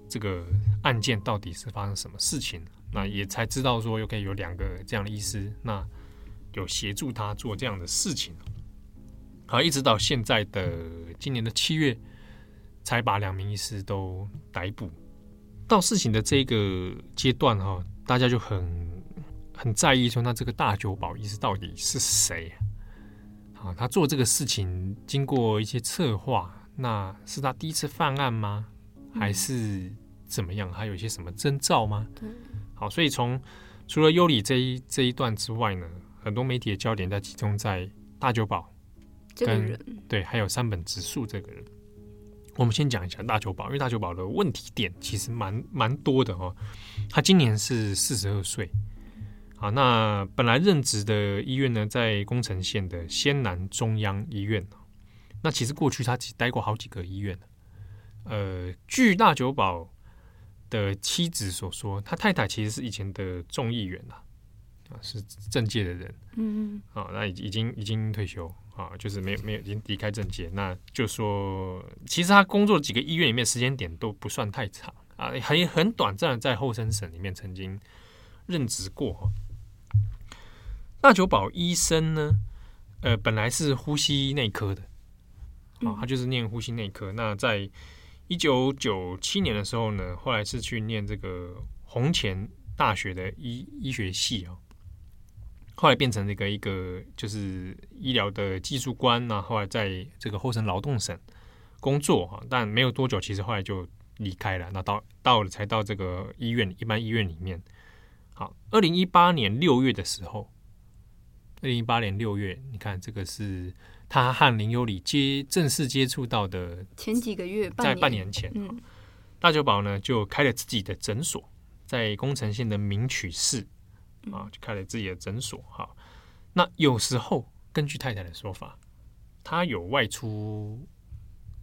这个案件到底是发生什么事情？那也才知道说，又可以有两个这样的医师，那有协助他做这样的事情。好，一直到现在的今年的七月，才把两名医师都逮捕。到事情的这个阶段哈，大家就很很在意说，那这个大久保医师到底是谁？啊，他做这个事情经过一些策划，那是他第一次犯案吗？还是怎么样？还有一些什么征兆吗？对，好，所以从除了优里这一这一段之外呢，很多媒体的焦点在集中在大久保跟这个人，对，还有山本直树这个人。我们先讲一下大久保，因为大久保的问题点其实蛮蛮多的哦。他今年是四十二岁，好，那本来任职的医院呢，在宫城县的仙南中央医院。那其实过去他只待过好几个医院。呃，据大久保的妻子所说，他太太其实是以前的众议员啊，啊，是政界的人，嗯啊，那已已经已经退休啊，就是没有没有已经离开政界，那就说其实他工作几个医院里面时间点都不算太长啊，很很短暂的在后生省里面曾经任职过。大久保医生呢，呃，本来是呼吸内科的，啊，他就是念呼吸内科。那在一九九七年的时候呢，后来是去念这个弘前大学的医医学系啊，后来变成这个一个就是医疗的技术官，那后来在这个后生劳动省工作哈，但没有多久，其实后来就离开了。那到到了才到这个医院一般医院里面。好，二零一八年六月的时候。二零一八年六月，你看这个是他和林优里接正式接触到的前几个月，在半年前，嗯、大久保呢就开了自己的诊所，在宫城县的名曲市啊，就开了自己的诊所。哈，那有时候根据太太的说法，他有外出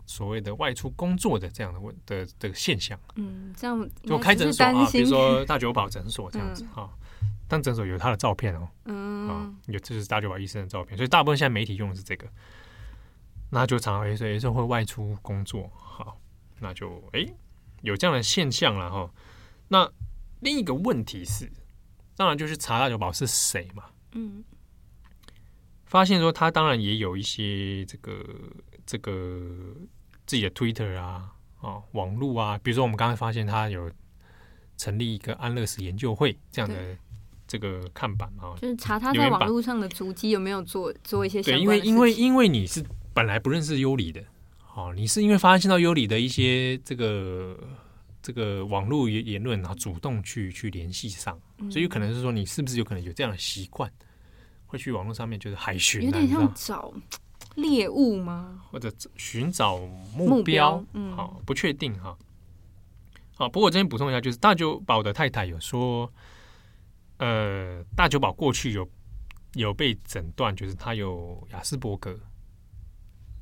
所谓的外出工作的这样的问的的现象。嗯，这样就开诊所啊，比如说大久保诊所这样子哈。嗯但诊所有他的照片哦，嗯，啊，有这是大久保医生的照片，所以大部分现在媒体用的是这个，那就常常有时候会外出工作，好，那就哎、欸、有这样的现象了哈。那另一个问题是，当然就是查大久保是谁嘛，嗯，发现说他当然也有一些这个这个自己的 Twitter 啊，啊，网络啊，比如说我们刚才发现他有成立一个安乐死研究会这样的。这个看板啊，就是查他在网络上的足迹有没有做做一些因为因为因为你是本来不认识优里的，哦，你是因为发现到优里的一些这个这个网络言言论，然后主动去去联系上，所以有可能是说你是不是有可能有这样的习惯，会去网络上面就是海巡，有点像找猎物吗？或者寻找目标？目标嗯，好，不确定哈。好，不过我这边补充一下，就是大久保的太太有说。呃，大久保过去有有被诊断，就是他有雅斯伯格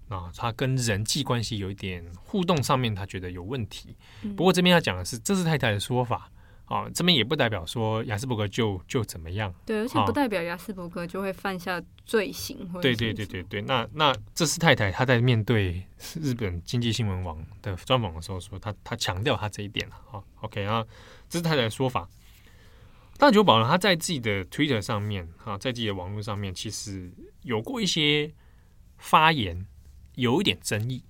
啊，他跟人际关系有一点互动上面，他觉得有问题。嗯、不过这边要讲的是，这是太太的说法啊，这边也不代表说雅斯伯格就就怎么样。对，而且不代表雅斯伯格就会犯下罪行。对对对对对，那那这是太太她在面对日本经济新闻网的专访的时候说，她她强调她这一点了啊。OK 啊，这是太太的说法。大久保呢，他在自己的 Twitter 上面，哈，在自己的网络上面，其实有过一些发言，有一点争议。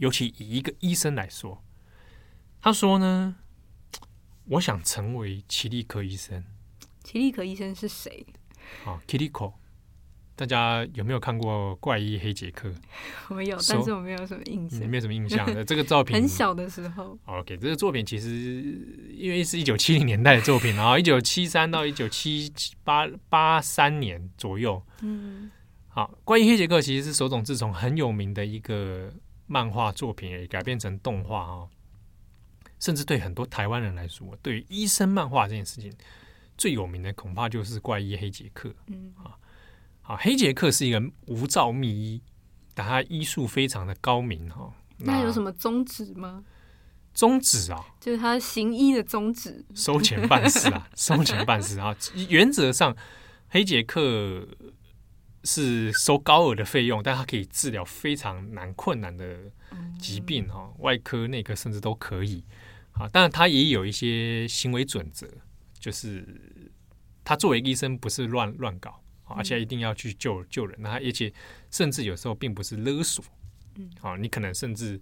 尤其以一个医生来说，他说呢，我想成为奇力科医生。奇力科医生是谁？啊，Kiriko。大家有没有看过《怪医黑杰克》？[laughs] 我有，但是我没有什么印象。你没有什么印象的 [laughs] 这个作品，很小的时候。OK，这个作品其实因为是一九七零年代的作品，然后 [laughs] 一九七三到一九七八八三年左右。嗯，好，《怪医黑杰克》其实是手冢治虫很有名的一个漫画作品，也改编成动画哦。甚至对很多台湾人来说，对于医生漫画这件事情最有名的，恐怕就是《怪医黑杰克》。嗯啊。好，黑杰克是一个无照秘医，但他医术非常的高明哈。那有什么宗旨吗？宗旨啊，就是他行医的宗旨，收钱办事啊，收钱办事啊。原则上，黑杰克是收高额的费用，但他可以治疗非常难困难的疾病哈，嗯、外科、内科甚至都可以。啊，当然他也有一些行为准则，就是他作为医生不是乱乱搞。而且一定要去救救人，那而且甚至有时候并不是勒索，嗯，好，你可能甚至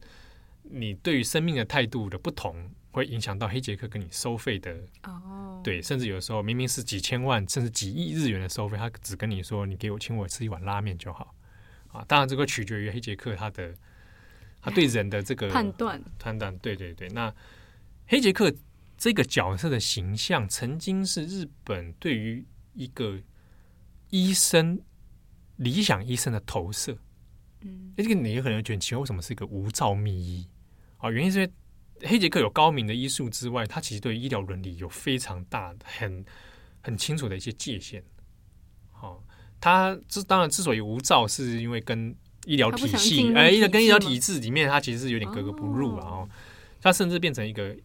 你对于生命的态度的不同，会影响到黑杰克跟你收费的哦，对，甚至有时候明明是几千万甚至几亿日元的收费，他只跟你说你给我请我吃一碗拉面就好，啊，当然这个取决于黑杰克他的他对人的这个判断。判断，对对对，那黑杰克这个角色的形象曾经是日本对于一个。医生理想医生的投射，嗯，这个你也可能觉得奇怪，为什么是一个无照秘医啊？原因是因为黑杰克有高明的医术之外，他其实对医疗伦理有非常大、很很清楚的一些界限。好，他之当然之所以无照，是因为跟医疗体系，哎，跟医疗体制里面，他其实是有点格格不入啊。哦，他甚至变成一个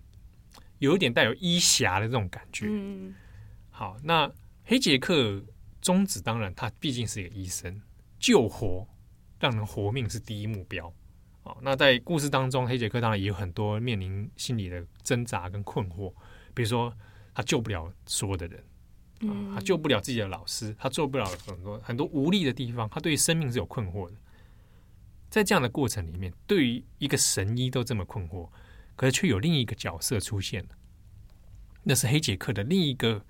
有一点带有医侠的这种感觉。嗯，好，那。黑杰克宗旨当然，他毕竟是一个医生，救活让人活命是第一目标。啊，那在故事当中，黑杰克当然也有很多面临心理的挣扎跟困惑，比如说他救不了所有的人，啊，他救不了自己的老师，他做不了很多很多无力的地方，他对于生命是有困惑的。在这样的过程里面，对于一个神医都这么困惑，可是却有另一个角色出现了，那是黑杰克的另一个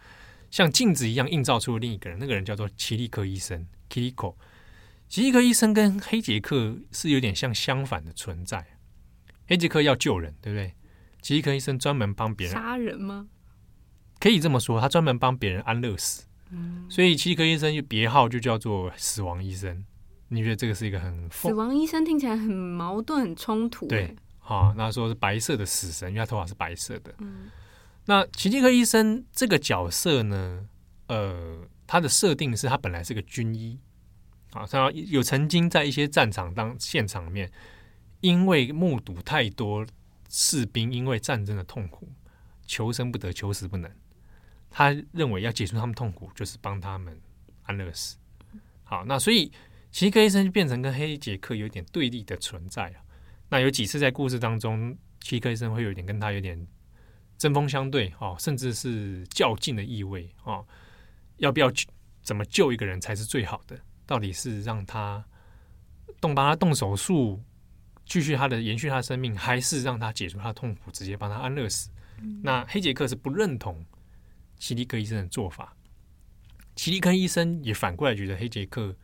像镜子一样映照出了另一个人，那个人叫做奇力克医生 Kiriko。奇力克医生跟黑杰克是有点像相反的存在。黑杰克要救人，对不对？奇力克医生专门帮别人杀人吗？可以这么说，他专门帮别人安乐死。嗯，所以奇力克医生就别号就叫做死亡医生。你觉得这个是一个很死亡医生听起来很矛盾、很冲突？对，好，那说是白色的死神，因为他头发是白色的。嗯，那奇力克医生这个角色呢，呃，他的设定是他本来是个军医。啊，他有曾经在一些战场当现场面，因为目睹太多士兵因为战争的痛苦，求生不得，求死不能。他认为要解除他们痛苦，就是帮他们安乐死。好，那所以奇力克医生就变成跟黑杰克有点对立的存在啊。那有几次在故事当中，奇力克医生会有点跟他有点针锋相对，哦，甚至是较劲的意味，哦，要不要怎么救一个人才是最好的？到底是让他动帮他动手术，继续他的延续他的生命，还是让他解除他的痛苦，直接帮他安乐死？嗯、那黑杰克是不认同奇力克医生的做法，奇力克医生也反过来觉得黑杰克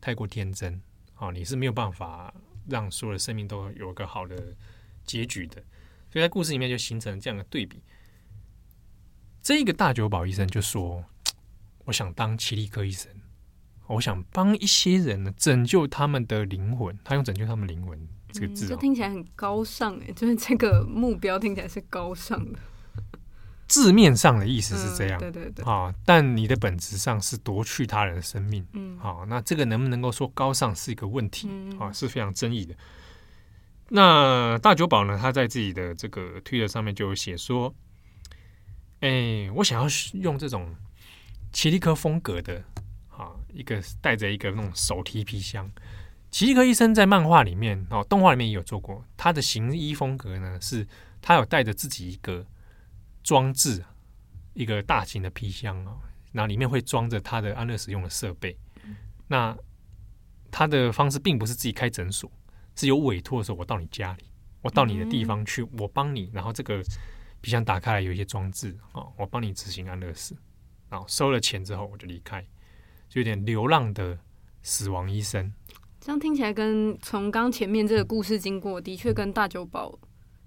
太过天真，哦，你是没有办法让所有的生命都有一个好的结局的，所以在故事里面就形成这样的对比。这个大久保医生就说：“我想当奇力科医生。”我想帮一些人呢，拯救他们的灵魂。他用“拯救他们灵魂”这个字，这听起来很高尚哎，就是这个目标听起来是高尚的。[laughs] 字面上的意思是这样，对对对啊，但你的本质上是夺去他人的生命，嗯，好，那这个能不能够说高尚是一个问题啊，是非常争议的。那大久保呢，他在自己的这个推特上面就有写说，哎，我想要用这种奇力科风格的。啊，一个带着一个那种手提皮箱。奇力科医生在漫画里面哦，动画里面也有做过。他的行医风格呢，是他有带着自己一个装置，一个大型的皮箱啊，那里面会装着他的安乐死用的设备。那他的方式并不是自己开诊所，是有委托的时候，我到你家里，我到你的地方去，我帮你，然后这个皮箱打开来有一些装置啊，我帮你执行安乐死，然后收了钱之后我就离开。就有点流浪的死亡医生，这样听起来跟从刚前面这个故事经过，的确跟大久保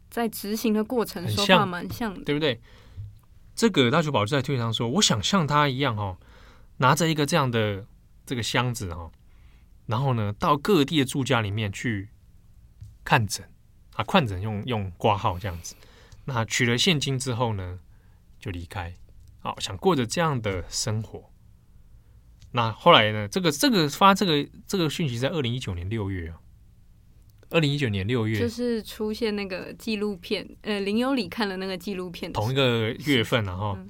在执行的过程说话蛮像的，对不对？这个大久保就在推特上说：“我想像他一样哦，拿着一个这样的这个箱子哦，然后呢，到各地的住家里面去看诊啊，看诊用用挂号这样子。那取了现金之后呢，就离开。好，想过着这样的生活。”那后来呢？这个这个发这个这个讯息在二零一九年六月啊，二零一九年六月就是出现那个纪录片，呃，林有礼看了那个纪录片，同一个月份啊，哈、嗯，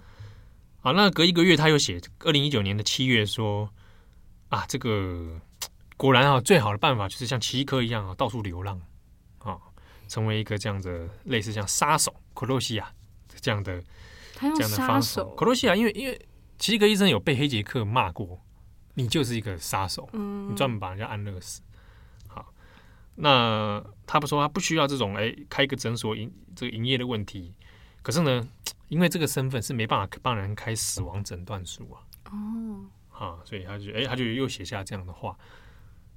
好，那隔一个月他又写二零一九年的七月说啊，这个 [tsk] 果然啊，最好的办法就是像奇力克一样啊，到处流浪啊，成为一个这样的类似像杀手克罗西亚这样的这样的杀手克罗西亚，因为因为奇力克医生有被黑杰克骂过。你就是一个杀手，你专门把人家安乐死。好，那他不说他不需要这种哎，开一个诊所营这个营业的问题。可是呢，因为这个身份是没办法帮人开死亡诊断书啊。哦，啊，所以他就哎，他就又写下这样的话，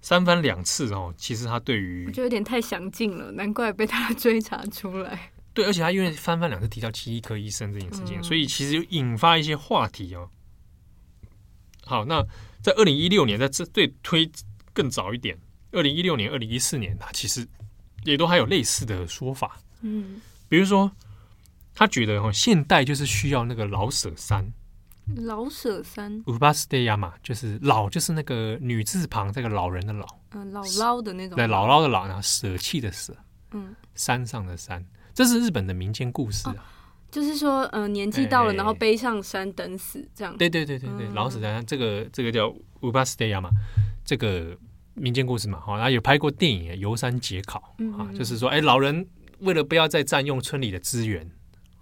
三番两次哦。其实他对于就有点太详尽了，难怪被他追查出来。对，而且他因为翻番两次提到奇力克医生这件事情，所以其实就引发一些话题哦。好，那。在二零一六年，在这对推更早一点，二零一六年、二零一四年，他其实也都还有类似的说法。嗯，比如说，他觉得哈，现代就是需要那个老舍山，老舍山，乌巴斯德亚嘛，就是老，就是那个女字旁这个老人的老，嗯，姥姥的那种，对，姥姥的姥，然后舍弃的舍，嗯，山上的山，这是日本的民间故事啊。就是说，呃，年纪到了，然后背上山等死这样。对对对对对，老死在山，这个这个叫乌巴斯德亚嘛，这个民间故事嘛，哈，他有拍过电影《游山解考》啊，就是说，哎，老人为了不要再占用村里的资源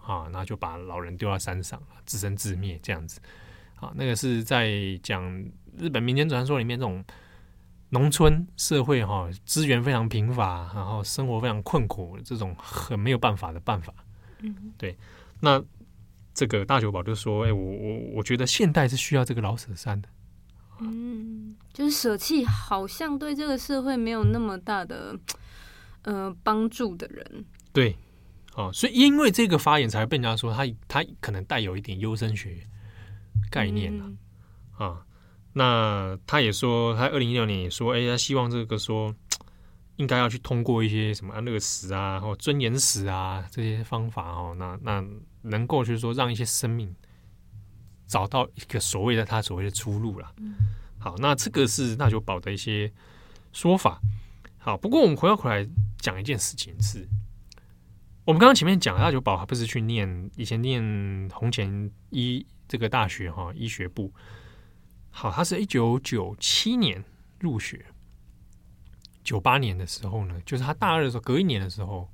啊，那就把老人丢到山上，自生自灭这样子。啊，那个是在讲日本民间传说里面这种农村社会哈，资源非常贫乏，然后生活非常困苦，这种很没有办法的办法。嗯，对。那这个大久保就说：“哎，我我我觉得现代是需要这个老舍山的。嗯，就是舍弃好像对这个社会没有那么大的呃帮助的人。对，哦，所以因为这个发言才会被人家说他他可能带有一点优生学概念了、嗯、啊。那他也说，他二零一六年也说，哎，他希望这个说。”应该要去通过一些什么安乐死啊，或尊严死啊这些方法哦，那那能够就是说让一些生命找到一个所谓的他所谓的出路了。好，那这个是那久保的一些说法。好，不过我们回过头来讲一件事情是，我们刚刚前面讲大久保他不是去念以前念弘前医这个大学哈医学部，好，他是一九九七年入学。九八年的时候呢，就是他大二的时候，隔一年的时候，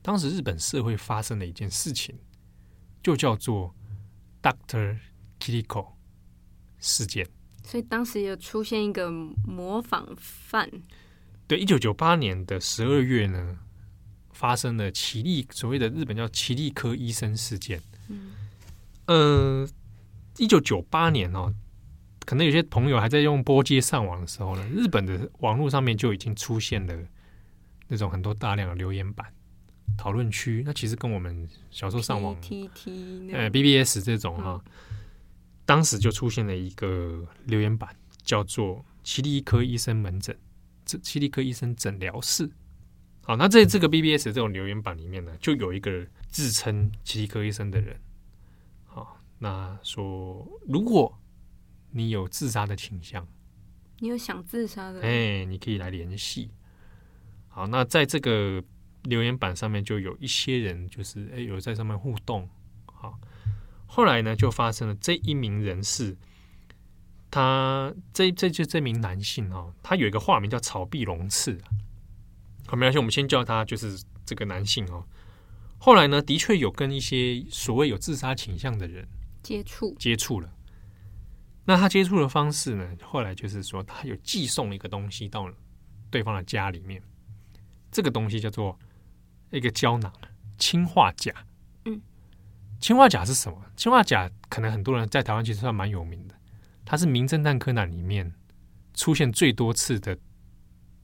当时日本社会发生了一件事情，就叫做 Doctor Kiriko 事件。所以当时有出现一个模仿犯。对，一九九八年的十二月呢，发生了奇力所谓的日本叫奇力科医生事件。嗯，呃，一九九八年哦。可能有些朋友还在用拨接上网的时候呢，日本的网络上面就已经出现了那种很多大量的留言板讨论区。那其实跟我们小时候上网，PTT，呃，BBS 这种哈，嗯、当时就出现了一个留言板，叫做“奇力科医生门诊”这“奇力科医生诊疗室”。好，那在这个 BBS 这种留言板里面呢，就有一个自称奇力科医生的人，好，那说如果。你有自杀的倾向？你有想自杀的？哎，你可以来联系。好，那在这个留言板上面就有一些人，就是哎，有在上面互动。好，后来呢，就发生了这一名人士，他这这就这名男性哦，他有一个化名叫草壁龙次。好，没关系，我们先叫他就是这个男性哦。后来呢，的确有跟一些所谓有自杀倾向的人接触接触了。那他接触的方式呢？后来就是说，他有寄送一个东西到对方的家里面。这个东西叫做一个胶囊，氰化钾。嗯，氰化钾是什么？氰化钾可能很多人在台湾其实算蛮有名的。它是《名侦探柯南》里面出现最多次的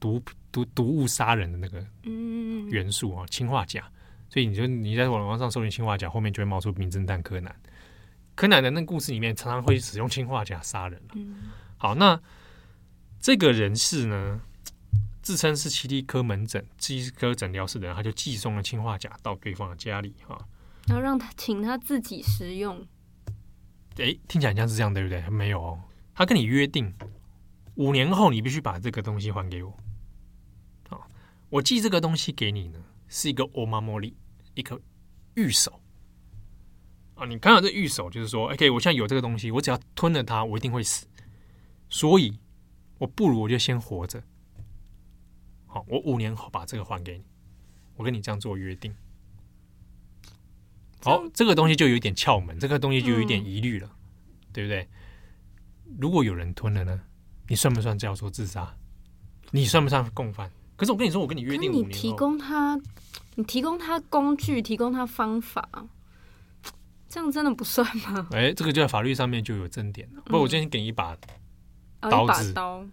毒毒毒物杀人的那个元素啊，氰化钾。所以你就你在网上搜寻氰化钾，后面就会冒出《名侦探柯南》。柯南的那个故事里面，常常会使用氰化钾杀人。嗯，好，那这个人士呢，自称是奇力科门诊、奇力科诊疗室的人，他就寄送了氰化钾到对方的家里，哈，然后让他请他自己食用。诶，听起来像是这样，对不对？没有哦，他跟你约定，五年后你必须把这个东西还给我。好，我寄这个东西给你呢，是一个おまもり，一个御守。啊，你看到这御守，就是说，OK，我现在有这个东西，我只要吞了它，我一定会死，所以我不如我就先活着。好，我五年后把这个还给你，我跟你这样做约定。好，这个东西就有一点窍门，这个东西就有一点疑虑了，嗯、对不对？如果有人吞了呢，你算不算叫做自杀？你算不算共犯？ 可是我跟你说，我跟你约定五年后，你提供他，你提供他工具，提供他方法。这样真的不算吗？哎，这个就在法律上面就有争点了。不，我今天给你一把刀子，刀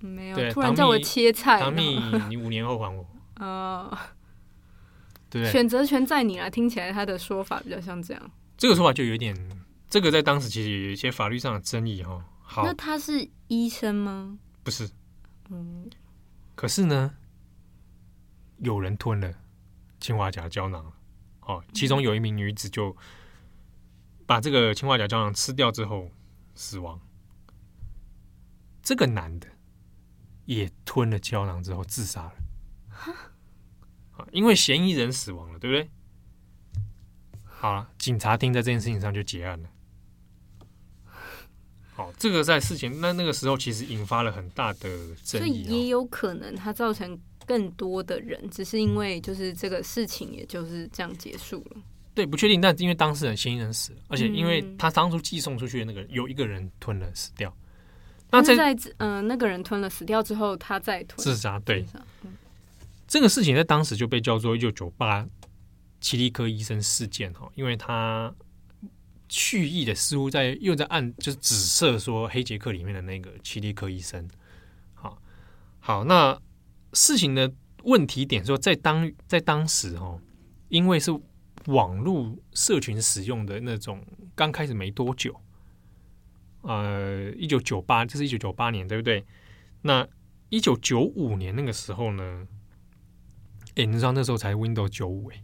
没有，突然叫我切菜。唐蜜，[laughs] 你五年后还我。呃，对，选择权在你啊。听起来他的说法比较像这样。这个说法就有点，这个在当时其实有一些法律上的争议哈。好，那他是医生吗？不是。嗯。可是呢，有人吞了氰化钾胶囊哦，其中有一名女子就。把这个氰化钾胶囊吃掉之后死亡，这个男的也吞了胶囊之后自杀了，因为嫌疑人死亡了，对不对？好了，警察厅在这件事情上就结案了。好，这个在事情那那个时候其实引发了很大的争议，所以也有可能它造成更多的人，只是因为就是这个事情也就是这样结束了。对，不确定，但因为当事人嫌疑人死了，而且因为他当初寄送出去的那个人有一个人吞了死掉，那在嗯、呃、那个人吞了死掉之后，他再吞自杀。对，嗯、这个事情在当时就被叫做一九九八奇力科医生事件哈，因为他。蓄意的似乎在又在暗，就是指涉说黑杰克里面的那个奇力科医生。好，好，那事情的问题点说，在当在当时哦，因为是网络社群使用的那种，刚开始没多久，呃，一九九八，这是一九九八年，对不对？那一九九五年那个时候呢？哎，你知道那时候才 Windows 九五哎。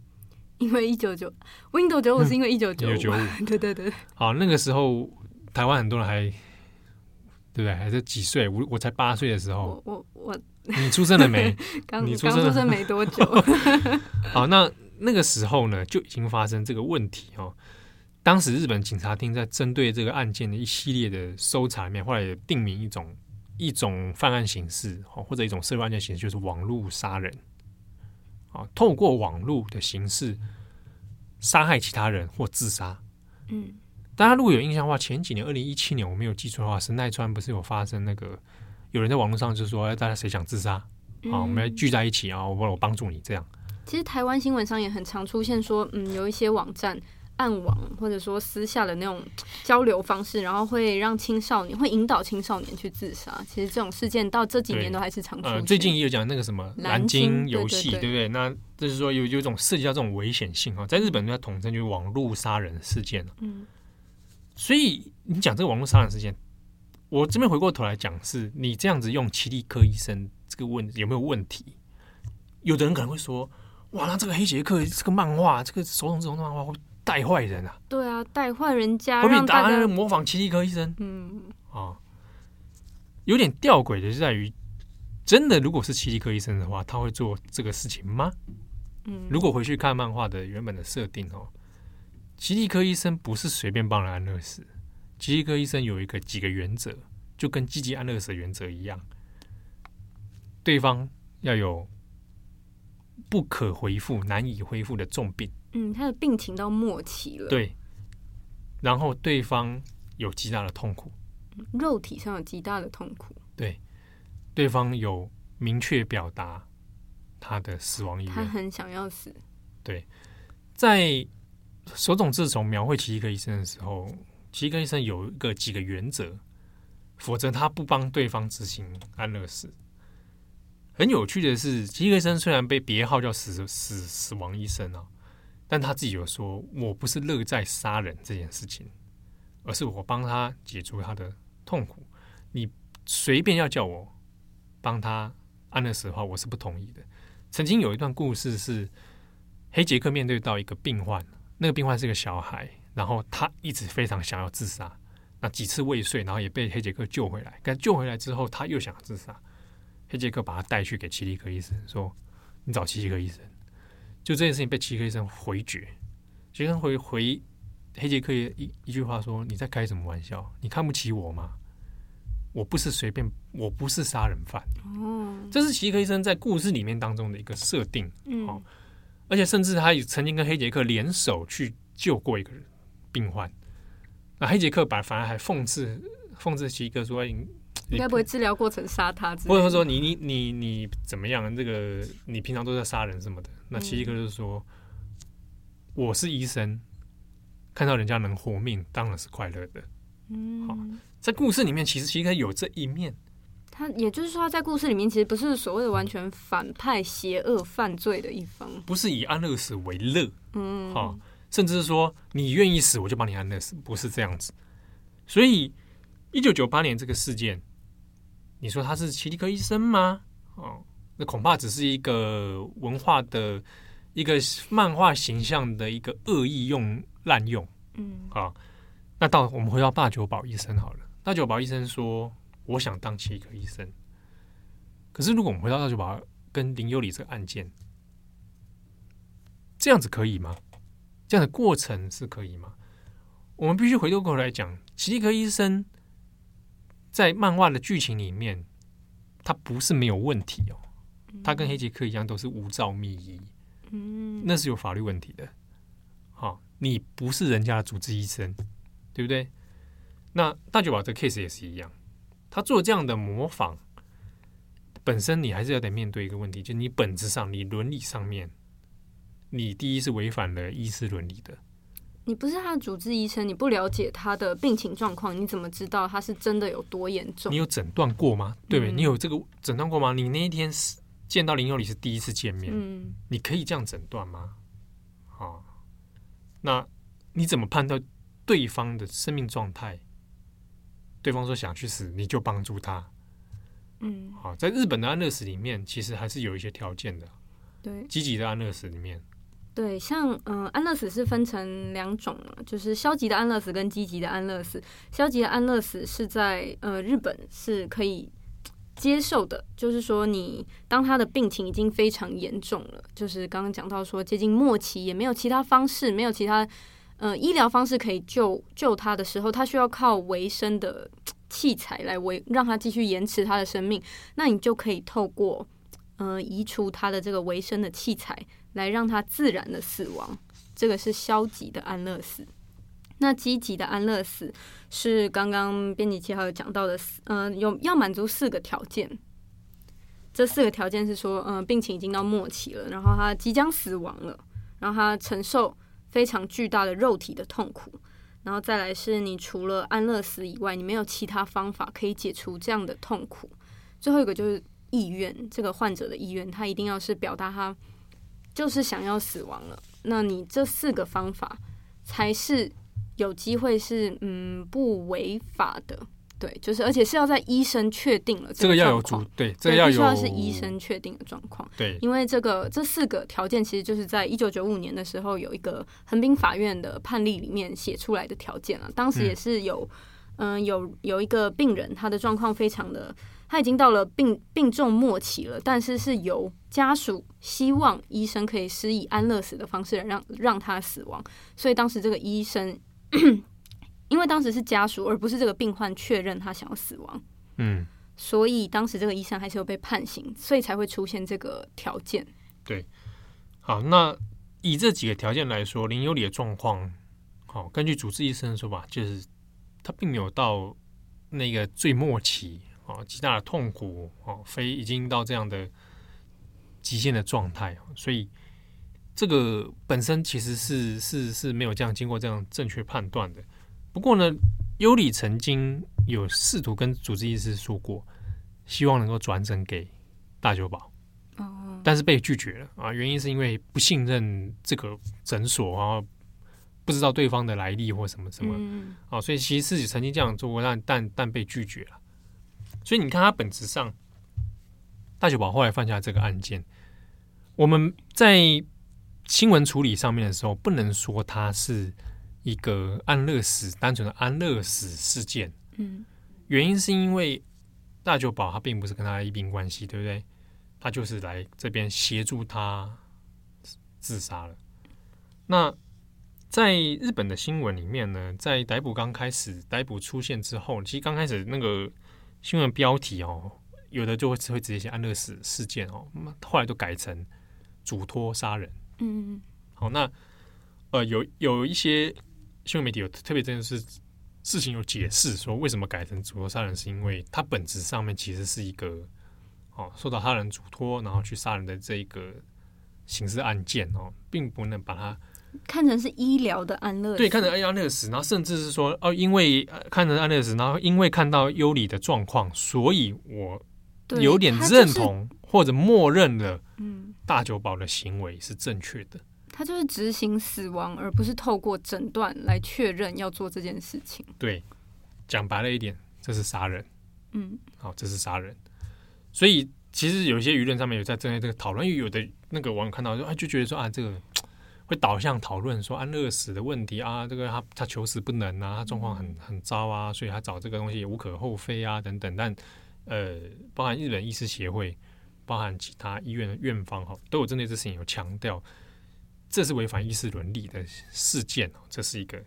因为一九九 Windows 九五是因为一九九五，[laughs] 对对对。好，那个时候台湾很多人还对不对？还是几岁？我我才八岁的时候，我我我你出生了没？[laughs] 刚你出生，刚出生没多久。[laughs] 好，那那个时候呢，就已经发生这个问题哦。当时日本警察厅在针对这个案件的一系列的搜查里面，后来也定名一种一种犯案形式，或者一种社会案件形式，就是网络杀人。啊，透过网络的形式杀害其他人或自杀。嗯，大家如果有印象的话，前几年二零一七年我没有记错的话，神奈川不是有发生那个有人在网络上就说，大家谁想自杀？啊、嗯，我们来聚在一起啊，我我帮助你这样。其实台湾新闻上也很常出现说，嗯，有一些网站。暗网或者说私下的那种交流方式，然后会让青少年会引导青少年去自杀。其实这种事件到这几年都还是常出现。呃，最近也有讲那个什么蓝鲸游戏，对不对？那就是说有有一种涉及到这种危险性哈，在日本要统称就是网络杀人事件。嗯，所以你讲这个网络杀人事件，我这边回过头来讲，是你这样子用奇力科医生这个问有没有问题？有的人可能会说，哇，那这个黑杰克这个漫画，这个手冢治虫的漫画会。带坏人啊！对啊，带坏人家，会比大家模仿奇力科医生。嗯啊，有点吊诡的是在于，真的如果是奇力科医生的话，他会做这个事情吗？嗯，如果回去看漫画的原本的设定哦，奇力科医生不是随便帮人安乐死，奇力科医生有一个几个原则，就跟积极安乐死的原则一样，对方要有不可回复、难以恢复的重病。嗯，他的病情到末期了。对，然后对方有极大的痛苦，肉体上有极大的痛苦。对，对方有明确表达他的死亡意愿，他很想要死。对，在手冢治虫描绘奇力科医生的时候，奇力科医生有一个几个原则，否则他不帮对方执行安乐死。很有趣的是，奇力科医生虽然被别号叫死死死亡医生啊。但他自己有说，我不是乐在杀人这件事情，而是我帮他解除他的痛苦。你随便要叫我帮他安乐死的话，我是不同意的。曾经有一段故事是黑杰克面对到一个病患，那个病患是个小孩，然后他一直非常想要自杀，那几次未遂，然后也被黑杰克救回来。但救回来之后，他又想自杀，黑杰克把他带去给奇力科医生，说：“你找奇力科医生。”就这件事情被奇力科医生回绝，奇力科回回黑杰克一一句话说：“你在开什么玩笑？你看不起我吗？我不是随便，我不是杀人犯。”哦，这是奇力科医生在故事里面当中的一个设定。嗯，而且甚至他也曾经跟黑杰克联手去救过一个人病患。那黑杰克把反而还讽刺讽刺奇力科说。应该不会治疗过程杀他，或者说你你你你怎么样？这个你平常都在杀人什么的？那奇力科就是说，我是医生，看到人家能活命，当然是快乐的。嗯，好，在故事里面，其实奇力科有这一面。他也就是说，他在故事里面其实不是所谓的完全反派、邪恶、犯罪的一方，不是以安乐死为乐。嗯，好，甚至是说你愿意死，我就帮你安乐死，不是这样子。所以，一九九八年这个事件。你说他是奇力科医生吗？哦，那恐怕只是一个文化的一个漫画形象的一个恶意用滥用。嗯，啊，那到我们回到大久保医生好了。大久保医生说：“我想当奇力科医生。”可是如果我们回到大久保跟林有里这个案件，这样子可以吗？这样的过程是可以吗？我们必须回过头来讲，奇力科医生在漫画的剧情里面，他不是没有问题哦，他跟黑杰克一样都是无照密医，嗯，那是有法律问题的。好，你不是人家的主治医生，对不对？那大久保这 case 也是一样，他做这样的模仿，本身你还是要得面对一个问题，就你本质上，你伦理上面，你第一是违反了医师伦理的。你不是他的主治医生，你不了解他的病情状况，你怎么知道他是真的有多严重？你有诊断过吗？对不对？嗯、你有这个诊断过吗？你那一天是见到林有礼是第一次见面，嗯，你可以这样诊断吗？好。那你怎么判断对方的生命状态？对方说想去死，你就帮助他。嗯，好，在日本的安乐死里面，其实还是有一些条件的。对，积极的安乐死里面，对，像嗯、呃，安乐死是分成两种，就是消极的安乐死跟积极的安乐死。消极的安乐死是在呃日本是可以。接受的，就是说，你当他的病情已经非常严重了，就是刚刚讲到说接近末期，也没有其他方式，没有其他呃医疗方式可以救救他的时候，他需要靠维生的器材来维让他继续延迟他的生命，那你就可以透过呃移除他的这个维生的器材，来让他自然的死亡，这个是消极的安乐死。那积极的安乐死是刚刚编辑七号有讲到的，嗯、有要满足四个条件。这四个条件是说，嗯、病情已经到末期了，然后他即将死亡了，然后他承受非常巨大的肉体的痛苦，然后再来是你除了安乐死以外，你没有其他方法可以解除这样的痛苦。最后一个就是意愿，这个患者的意愿，他一定要是表达他就是想要死亡了。那你这四个方法才是。有机会是嗯不违法的，对，就是而且是要在医生确定了这个，这个要有主对，这个要有必须要是医生确定的状况，对，因为这个这四个条件其实就是在一九九五年的时候有一个横滨法院的判例里面写出来的条件啊，当时也是有嗯、呃、有有一个病人他的状况非常的他已经到了病病重末期了，但是是由家属希望医生可以施以安乐死的方式来让让他死亡，所以当时这个医生。[clears throat] 因为当时是家属，而不是这个病患确认他想要死亡，嗯，所以当时这个医生还是有被判刑，所以才会出现这个条件。对，好，那以这几个条件来说，林有理的状况，好，根据主治医生的说法，就是他并没有到那个最末期，哦，极大的痛苦，哦，非已经到这样的极限的状态，所以。这个本身其实是是是没有这样经过这样正确判断的。不过呢，尤里曾经有试图跟主治医师说过，希望能够转诊给大久保，但是被拒绝了啊。原因是因为不信任这个诊所啊，不知道对方的来历或什么什么啊，所以其实自己曾经这样做过，但但但被拒绝了。所以你看，他本质上，大久保后来犯下这个案件，我们在。新闻处理上面的时候，不能说它是一个安乐死，单纯的安乐死事件。嗯，原因是因为大久保他并不是跟他一病关系，对不对？他就是来这边协助他自杀了。那在日本的新闻里面呢，在逮捕刚开始逮捕出现之后，其实刚开始那个新闻标题哦，有的就会会直接写安乐死事件哦，后来都改成嘱托杀人。嗯，好，那呃，有有一些新闻媒体有特别这件事事情有解释说，为什么改成嘱托杀人，是因为它本质上面其实是一个哦，受到他人嘱托然后去杀人的这一个刑事案件哦，并不能把它看成是医疗的安乐死，对，看成安乐死，然后甚至是说哦，因为看成安乐死，然后因为看到尤里的状况，所以我有点认同或者默认了，嗯。大久保的行为是正确的，他就是执行死亡，而不是透过诊断来确认要做这件事情。对，讲白了一点，这是杀人。嗯，好，这是杀人。所以其实有一些舆论上面有在针对这个讨论，因为有的那个网友看到说，哎，就觉得说啊，这个会导向讨论说安乐死的问题啊，这个他他求死不能啊，他状况很很糟啊，所以他找这个东西也无可厚非啊，等等。但呃，包含日本医师协会。包含其他医院的院方哈，都有针对这事情有强调，这是违反医师伦理的事件哦，这是一个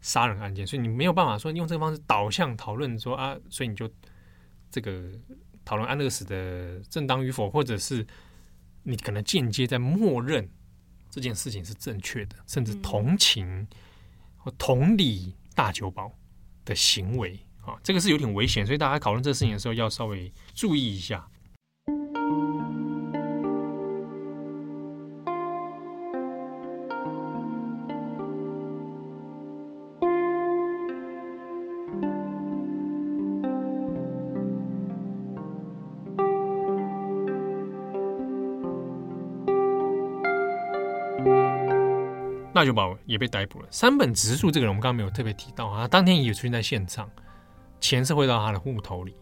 杀人案件，所以你没有办法说用这个方式导向讨论说啊，所以你就这个讨论安乐死的正当与否，或者是你可能间接在默认这件事情是正确的，甚至同情或同理大酒保的行为啊，这个是有点危险，所以大家讨论这个事情的时候要稍微注意一下。大久保也被逮捕了。三本直树这个人，我们刚刚没有特别提到啊，他当天也有出现在现场，钱是汇到他的户头里。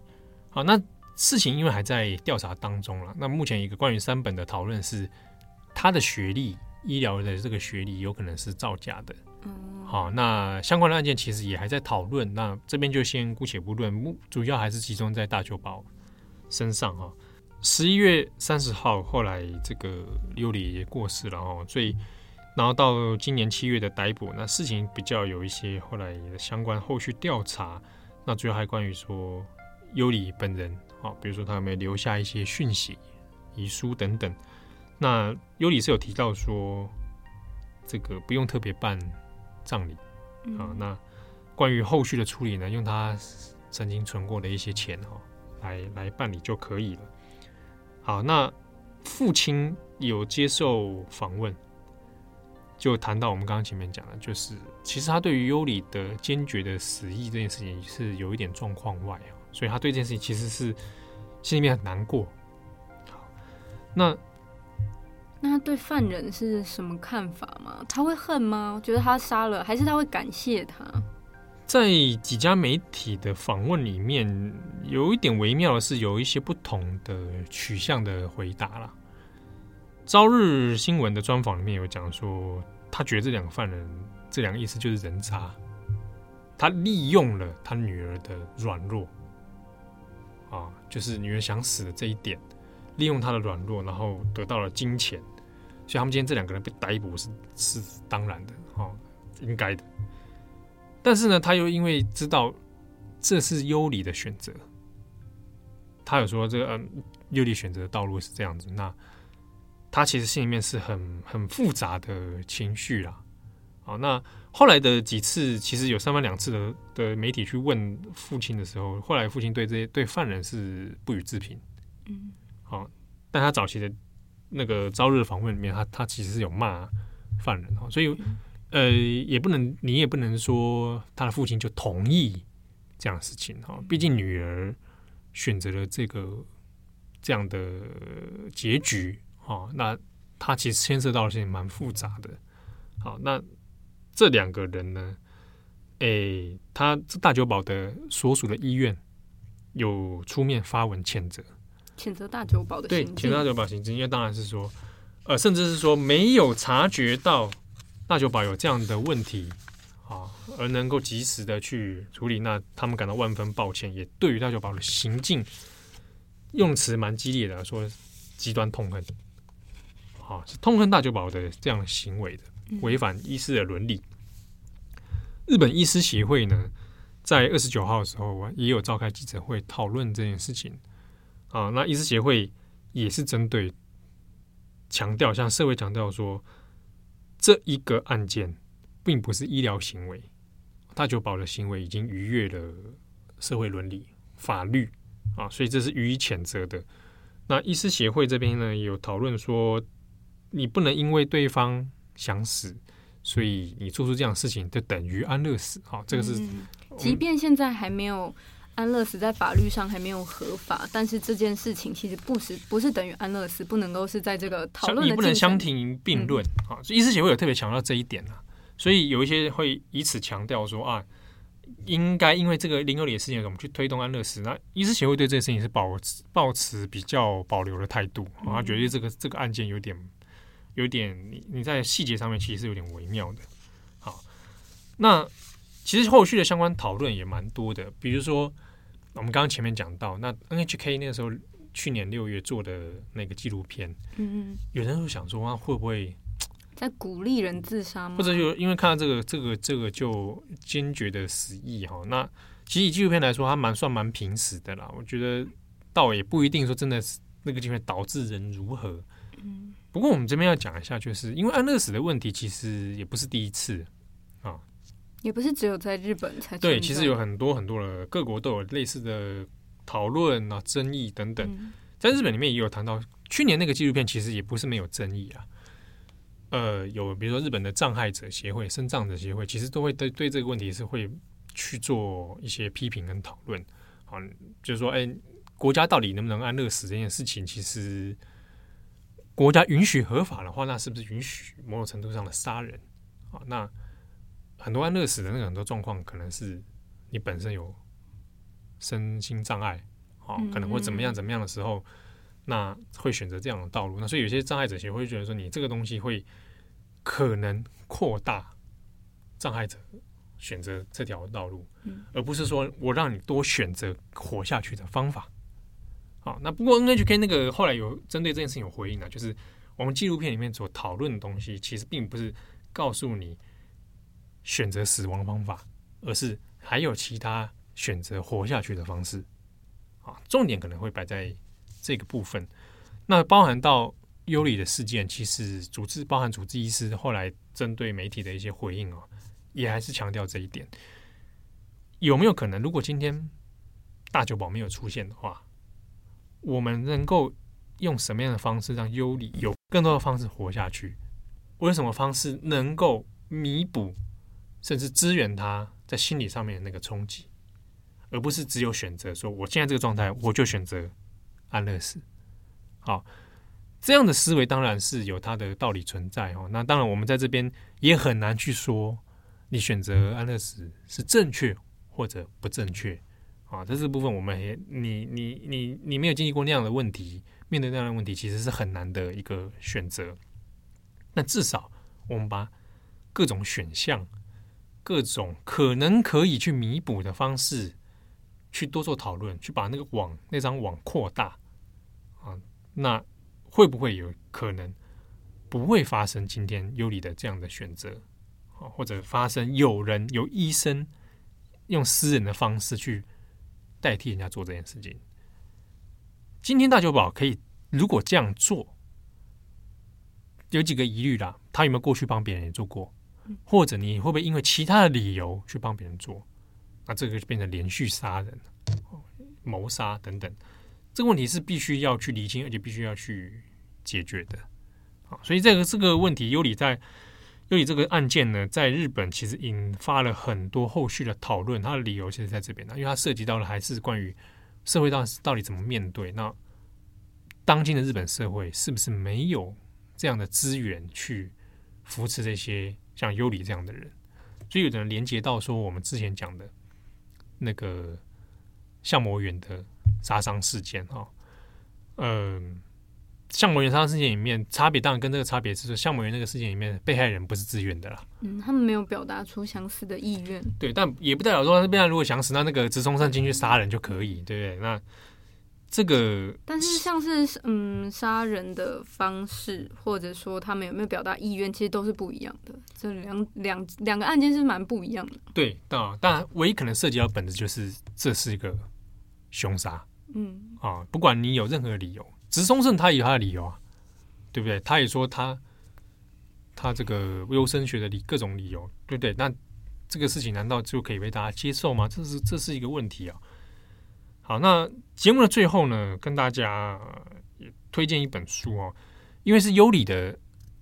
好，那事情因为还在调查当中了。那目前一个关于三本的讨论是，他的学历，医疗的这个学历有可能是造假的。好，那相关的案件其实也还在讨论。那这边就先姑且不论，主要还是集中在大久保身上哈。十一月三十号，后来这个尤里也过世了哦，所以。然后到今年七月的逮捕，那事情比较有一些后来相关后续调查，那主要还关于说尤里本人啊，比如说他有没有留下一些讯息、遗书等等。那尤里是有提到说，这个不用特别办葬礼啊。那关于后续的处理呢，用他曾经存过的一些钱哈，来来办理就可以了。好，那父亲有接受访问。就谈到我们刚刚前面讲的，就是其实他对于尤里的坚决的死意这件事情是有一点状况外啊，所以他对这件事情其实是心里面很难过。好，那那他对犯人是什么看法吗？他会恨吗？觉得他杀了，还是他会感谢他？在几家媒体的访问里面，有一点微妙的是，有一些不同的取向的回答啦。朝日新闻的专访里面有讲说，他觉得这两个犯人，这两个意思就是人渣，他利用了他女儿的软弱，啊，就是女儿想死的这一点，利用他的软弱，然后得到了金钱，所以他们今天这两个人被逮捕是是当然的，哈，应该的。但是呢，他又因为知道这是优里的选择，他有说这个嗯，优里选择的道路是这样子，那。他其实心里面是很很复杂的情绪啦，好，那后来的几次，其实有三番两次的的媒体去问父亲的时候，后来父亲对这些对犯人是不予置评，嗯，好，但他早期的那个朝日访问里面，他他其实是有骂犯人哈，所以呃，也不能你也不能说他的父亲就同意这样的事情哈，毕竟女儿选择了这个这样的结局。哦，那他其实牵涉到的事情蛮复杂的。好，那这两个人呢？哎、欸，他大久保的所属的医院有出面发文谴责，谴责大久保的对，谴责大久保行径，因为当然是说，呃，甚至是说没有察觉到大久保有这样的问题啊，而能够及时的去处理，那他们感到万分抱歉，也对于大久保的行径用词蛮激烈的，说极端痛恨。啊，是痛恨大久保的这样的行为的，违反医师的伦理。日本医师协会呢，在二十九号的时候也有召开记者会讨论这件事情。啊，那医师协会也是针对强调，向社会强调说，这一个案件并不是医疗行为，大久保的行为已经逾越了社会伦理法律啊，所以这是予以谴责的。那医师协会这边呢，有讨论说。你不能因为对方想死，所以你做出这样的事情，就等于安乐死。好，这个是，即便现在还没有安乐死，在法律上还没有合法，但是这件事情其实不是不是等于安乐死，不能够是在这个讨论的，你不能相提并论。好，医师协会有特别强调这一点啊，所以有一些会以此强调说啊，应该因为这个林优里的事情，我们去推动安乐死。那医师协会对这个事情是保持抱持比较保留的态度，他觉得这个这个案件有点。有点你你在细节上面其实是有点微妙的。好，那其实后续的相关讨论也蛮多的，比如说我们刚刚前面讲到，那 NHK 那个时候去年六月做的那个纪录片，嗯嗯，有人会想说啊，会不会在鼓励人自杀吗？或者就因为看到这个这个这个就坚决的死意哈，那其实以纪录片来说，它蛮算蛮平实的啦。我觉得倒也不一定说真的是那个纪录片导致人如何。嗯，不过我们这边要讲一下，就是因为安乐死的问题，其实也不是第一次啊，也不是只有在日本才对，其实有很多很多的各国都有类似的讨论啊、争议等等。嗯、在日本里面也有谈到，去年那个纪录片其实也不是没有争议啊。呃，有比如说日本的障碍者协会、生障者协会，其实都会对对这个问题是会去做一些批评跟讨论。好，就是说，哎，国家到底能不能安乐死这件事情，其实国家允许合法的话，那是不是允许某种程度上的杀人？啊，那很多安乐死的那个很多状况，可能是你本身有身心障碍，啊，可能会怎么样怎么样的时候。那会选择这样的道路，那所以有些障碍者协会觉得说，你这个东西会可能扩大障碍者选择这条道路，嗯，而不是说我让你多选择活下去的方法。好，那不过 NHK 那个后来有针对这件事情有回应啊，就是我们纪录片里面所讨论的东西，其实并不是告诉你选择死亡方法，而是还有其他选择活下去的方式。啊，重点可能会摆在。这个部分，那包含到尤里的事件，其实主治包含主治医师后来针对媒体的一些回应哦，也还是强调这一点。有没有可能，如果今天大久保没有出现的话，我们能够用什么样的方式让优里有更多的方式活下去？我有什么方式能够弥补甚至支援他在心理上面的那个冲击，而不是只有选择说我现在这个状态，我就选择。安乐死，好，这样的思维当然是有它的道理存在哦。那当然，我们在这边也很难去说你选择安乐死是正确或者不正确啊。在这部分，我们也你你你你没有经历过那样的问题，面对那样的问题，其实是很难的一个选择。那至少我们把各种选项、各种可能可以去弥补的方式，去多做讨论，去把那个网那张网扩大啊。那会不会有可能不会发生今天尤里的这样的选择啊？或者发生有人有医生用私人的方式去代替人家做这件事情？今天大久保可以如果这样做，有几个疑虑啦。他有没有过去帮别人也做过？或者你会不会因为其他的理由去帮别人做？那这个就变成连续杀人、谋杀等等。这个问题是必须要去厘清，而且必须要去解决的。好，所以这个这个问题，优里在优里这个案件呢，在日本其实引发了很多后续的讨论。它的理由其实在这边呢，因为它涉及到了还是关于社会到到底怎么面对。那当今的日本社会是不是没有这样的资源去扶持这些像优里这样的人？所以有的人连接到说，我们之前讲的那个相模原的。杀伤事件哈，嗯，相模原杀伤事件里面差别当然跟这个差别是说，相模原那个事件里面被害人不是自愿的啦，嗯，他们没有表达出想死的意愿，对，但也不代表说那边如果想死，那那个直冲上进去杀人就可以，对不对？那这个，但是像是嗯杀人的方式，或者说他们有没有表达意愿，其实都是不一样的，这两两两个案件是蛮不一样的，对，当然唯一可能涉及到本质就是这是一个凶杀。嗯啊，不管你有任何理由，石松胜他有他的理由啊，对不对？他也说他他这个优生学的理各种理由，对不对？那这个事情难道就可以被大家接受吗？这是这是一个问题啊。好，那节目的最后呢，跟大家推荐一本书哦，因为是优里的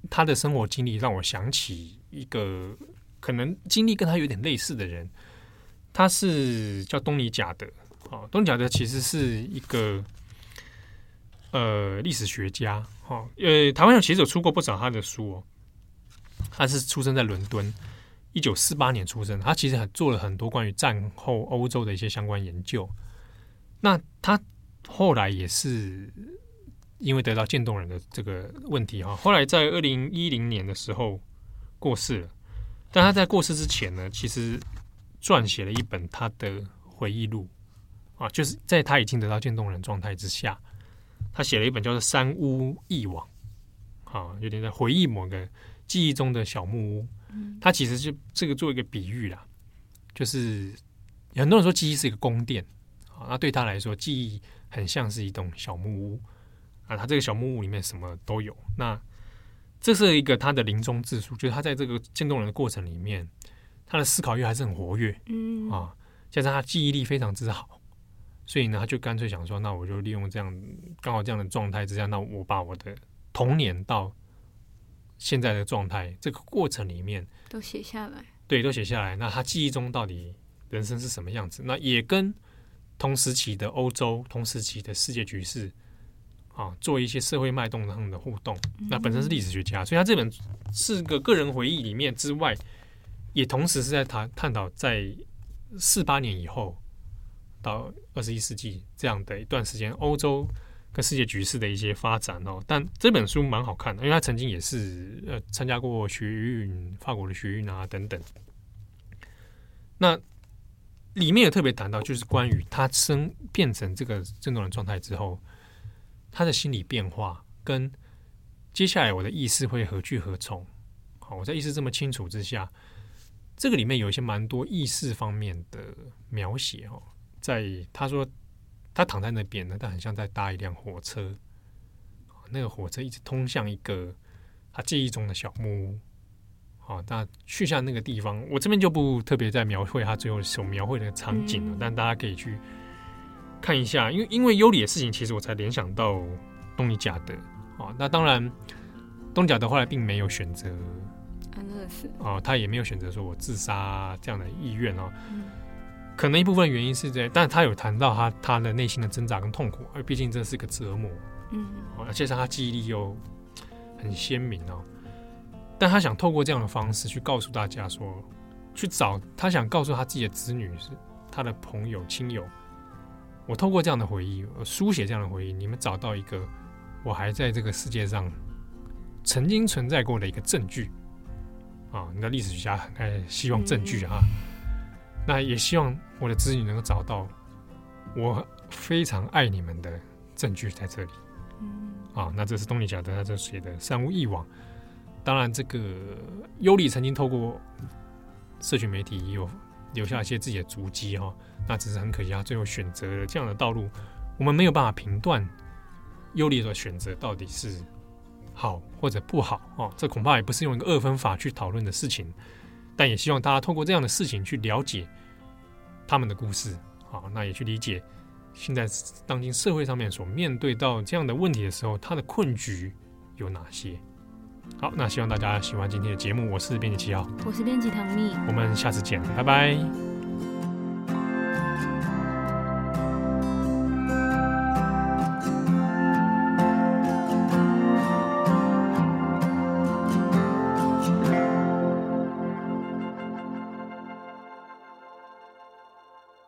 他的生活经历，让我想起一个可能经历跟他有点类似的人，他是叫东尼贾德。哦，东尼贾德其实是一个呃历史学家，哈，呃，台湾有其实有出过不少他的书哦。他是出生在伦敦，一九四八年出生。他其实还做了很多关于战后欧洲的一些相关研究。那他后来也是因为得到渐冻人的这个问题哈，后来在二零一零年的时候过世了。但他在过世之前呢，其实撰写了一本他的回忆录。啊，就是在他已经得到渐冻人状态之下，他写了一本叫做《山屋忆往》，啊，有点在回忆某个记忆中的小木屋，他其实就这个做一个比喻啦，就是很多人说记忆是一个宫殿啊，那对他来说，记忆很像是一栋小木屋啊，他这个小木屋里面什么都有。那这是一个他的临终自述，就是他在这个渐冻人的过程里面，他的思考欲还是很活跃，嗯。啊，加上他记忆力非常之好，所以呢，他就干脆想说，那我就利用这样刚好这样的状态之下，那我把我的童年到现在的状态这个过程里面都写下来，对，都写下来。那他记忆中到底人生是什么样子？那也跟同时期的欧洲、同时期的世界局势。啊，做一些社会脉动上的互动，那本身是历史学家，所以他这本是个个人回忆里面之外，也同时是在谈探讨在四八年以后到二十一世纪这样的一段时间，欧洲跟世界局势的一些发展哦。但这本书蛮好看的，因为他曾经也是呃参加过学运，法国的学运啊等等。那里面也特别谈到，就是关于他生变成这个症状的状态之后。他的心理变化跟接下来我的意识会何去何从？好，我在意识这么清楚之下，这个里面有一些蛮多意识方面的描写哦。在他说他躺在那边呢，但很像在搭一辆火车，那个火车一直通向一个他记忆中的小木屋。好，那去向那个地方，我这边就不特别在描绘他最后所描绘的场景了，但大家可以去。看一下，因为因为尤里的事情，其实我才联想到东尼贾德啊。那当然，东尼贾德后来并没有选择安乐死啊，他也没有选择说我自杀这样的意愿哦。嗯、可能一部分原因是在，但他有谈到他他的内心的挣扎跟痛苦，而毕竟这是个折磨，嗯，而且他记忆力又很鲜明哦。但他想透过这样的方式去告诉大家说，去找他想告诉他自己的子女是他的朋友亲友。我透过这样的回忆，书写这样的回忆，你们找到一个我还在这个世界上曾经存在过的一个证据啊！你的历史学家很爱希望证据啊，那也希望我的子女能够找到我非常爱你们的证据在这里啊！那这是东尼贾德他这写的《三无一网》，当然这个尤里曾经透过社群媒体也有。留下一些自己的足迹哈，那只是很可惜，他最后选择了这样的道路，我们没有办法评断尤里的选择到底是好或者不好哦，这恐怕也不是用一个二分法去讨论的事情，但也希望大家通过这样的事情去了解他们的故事，好，那也去理解现在当今社会上面所面对到这样的问题的时候，他的困局有哪些？好，那希望大家喜欢今天的节目。我是编辑七号，我是编辑唐蜜，我们下次见，拜拜。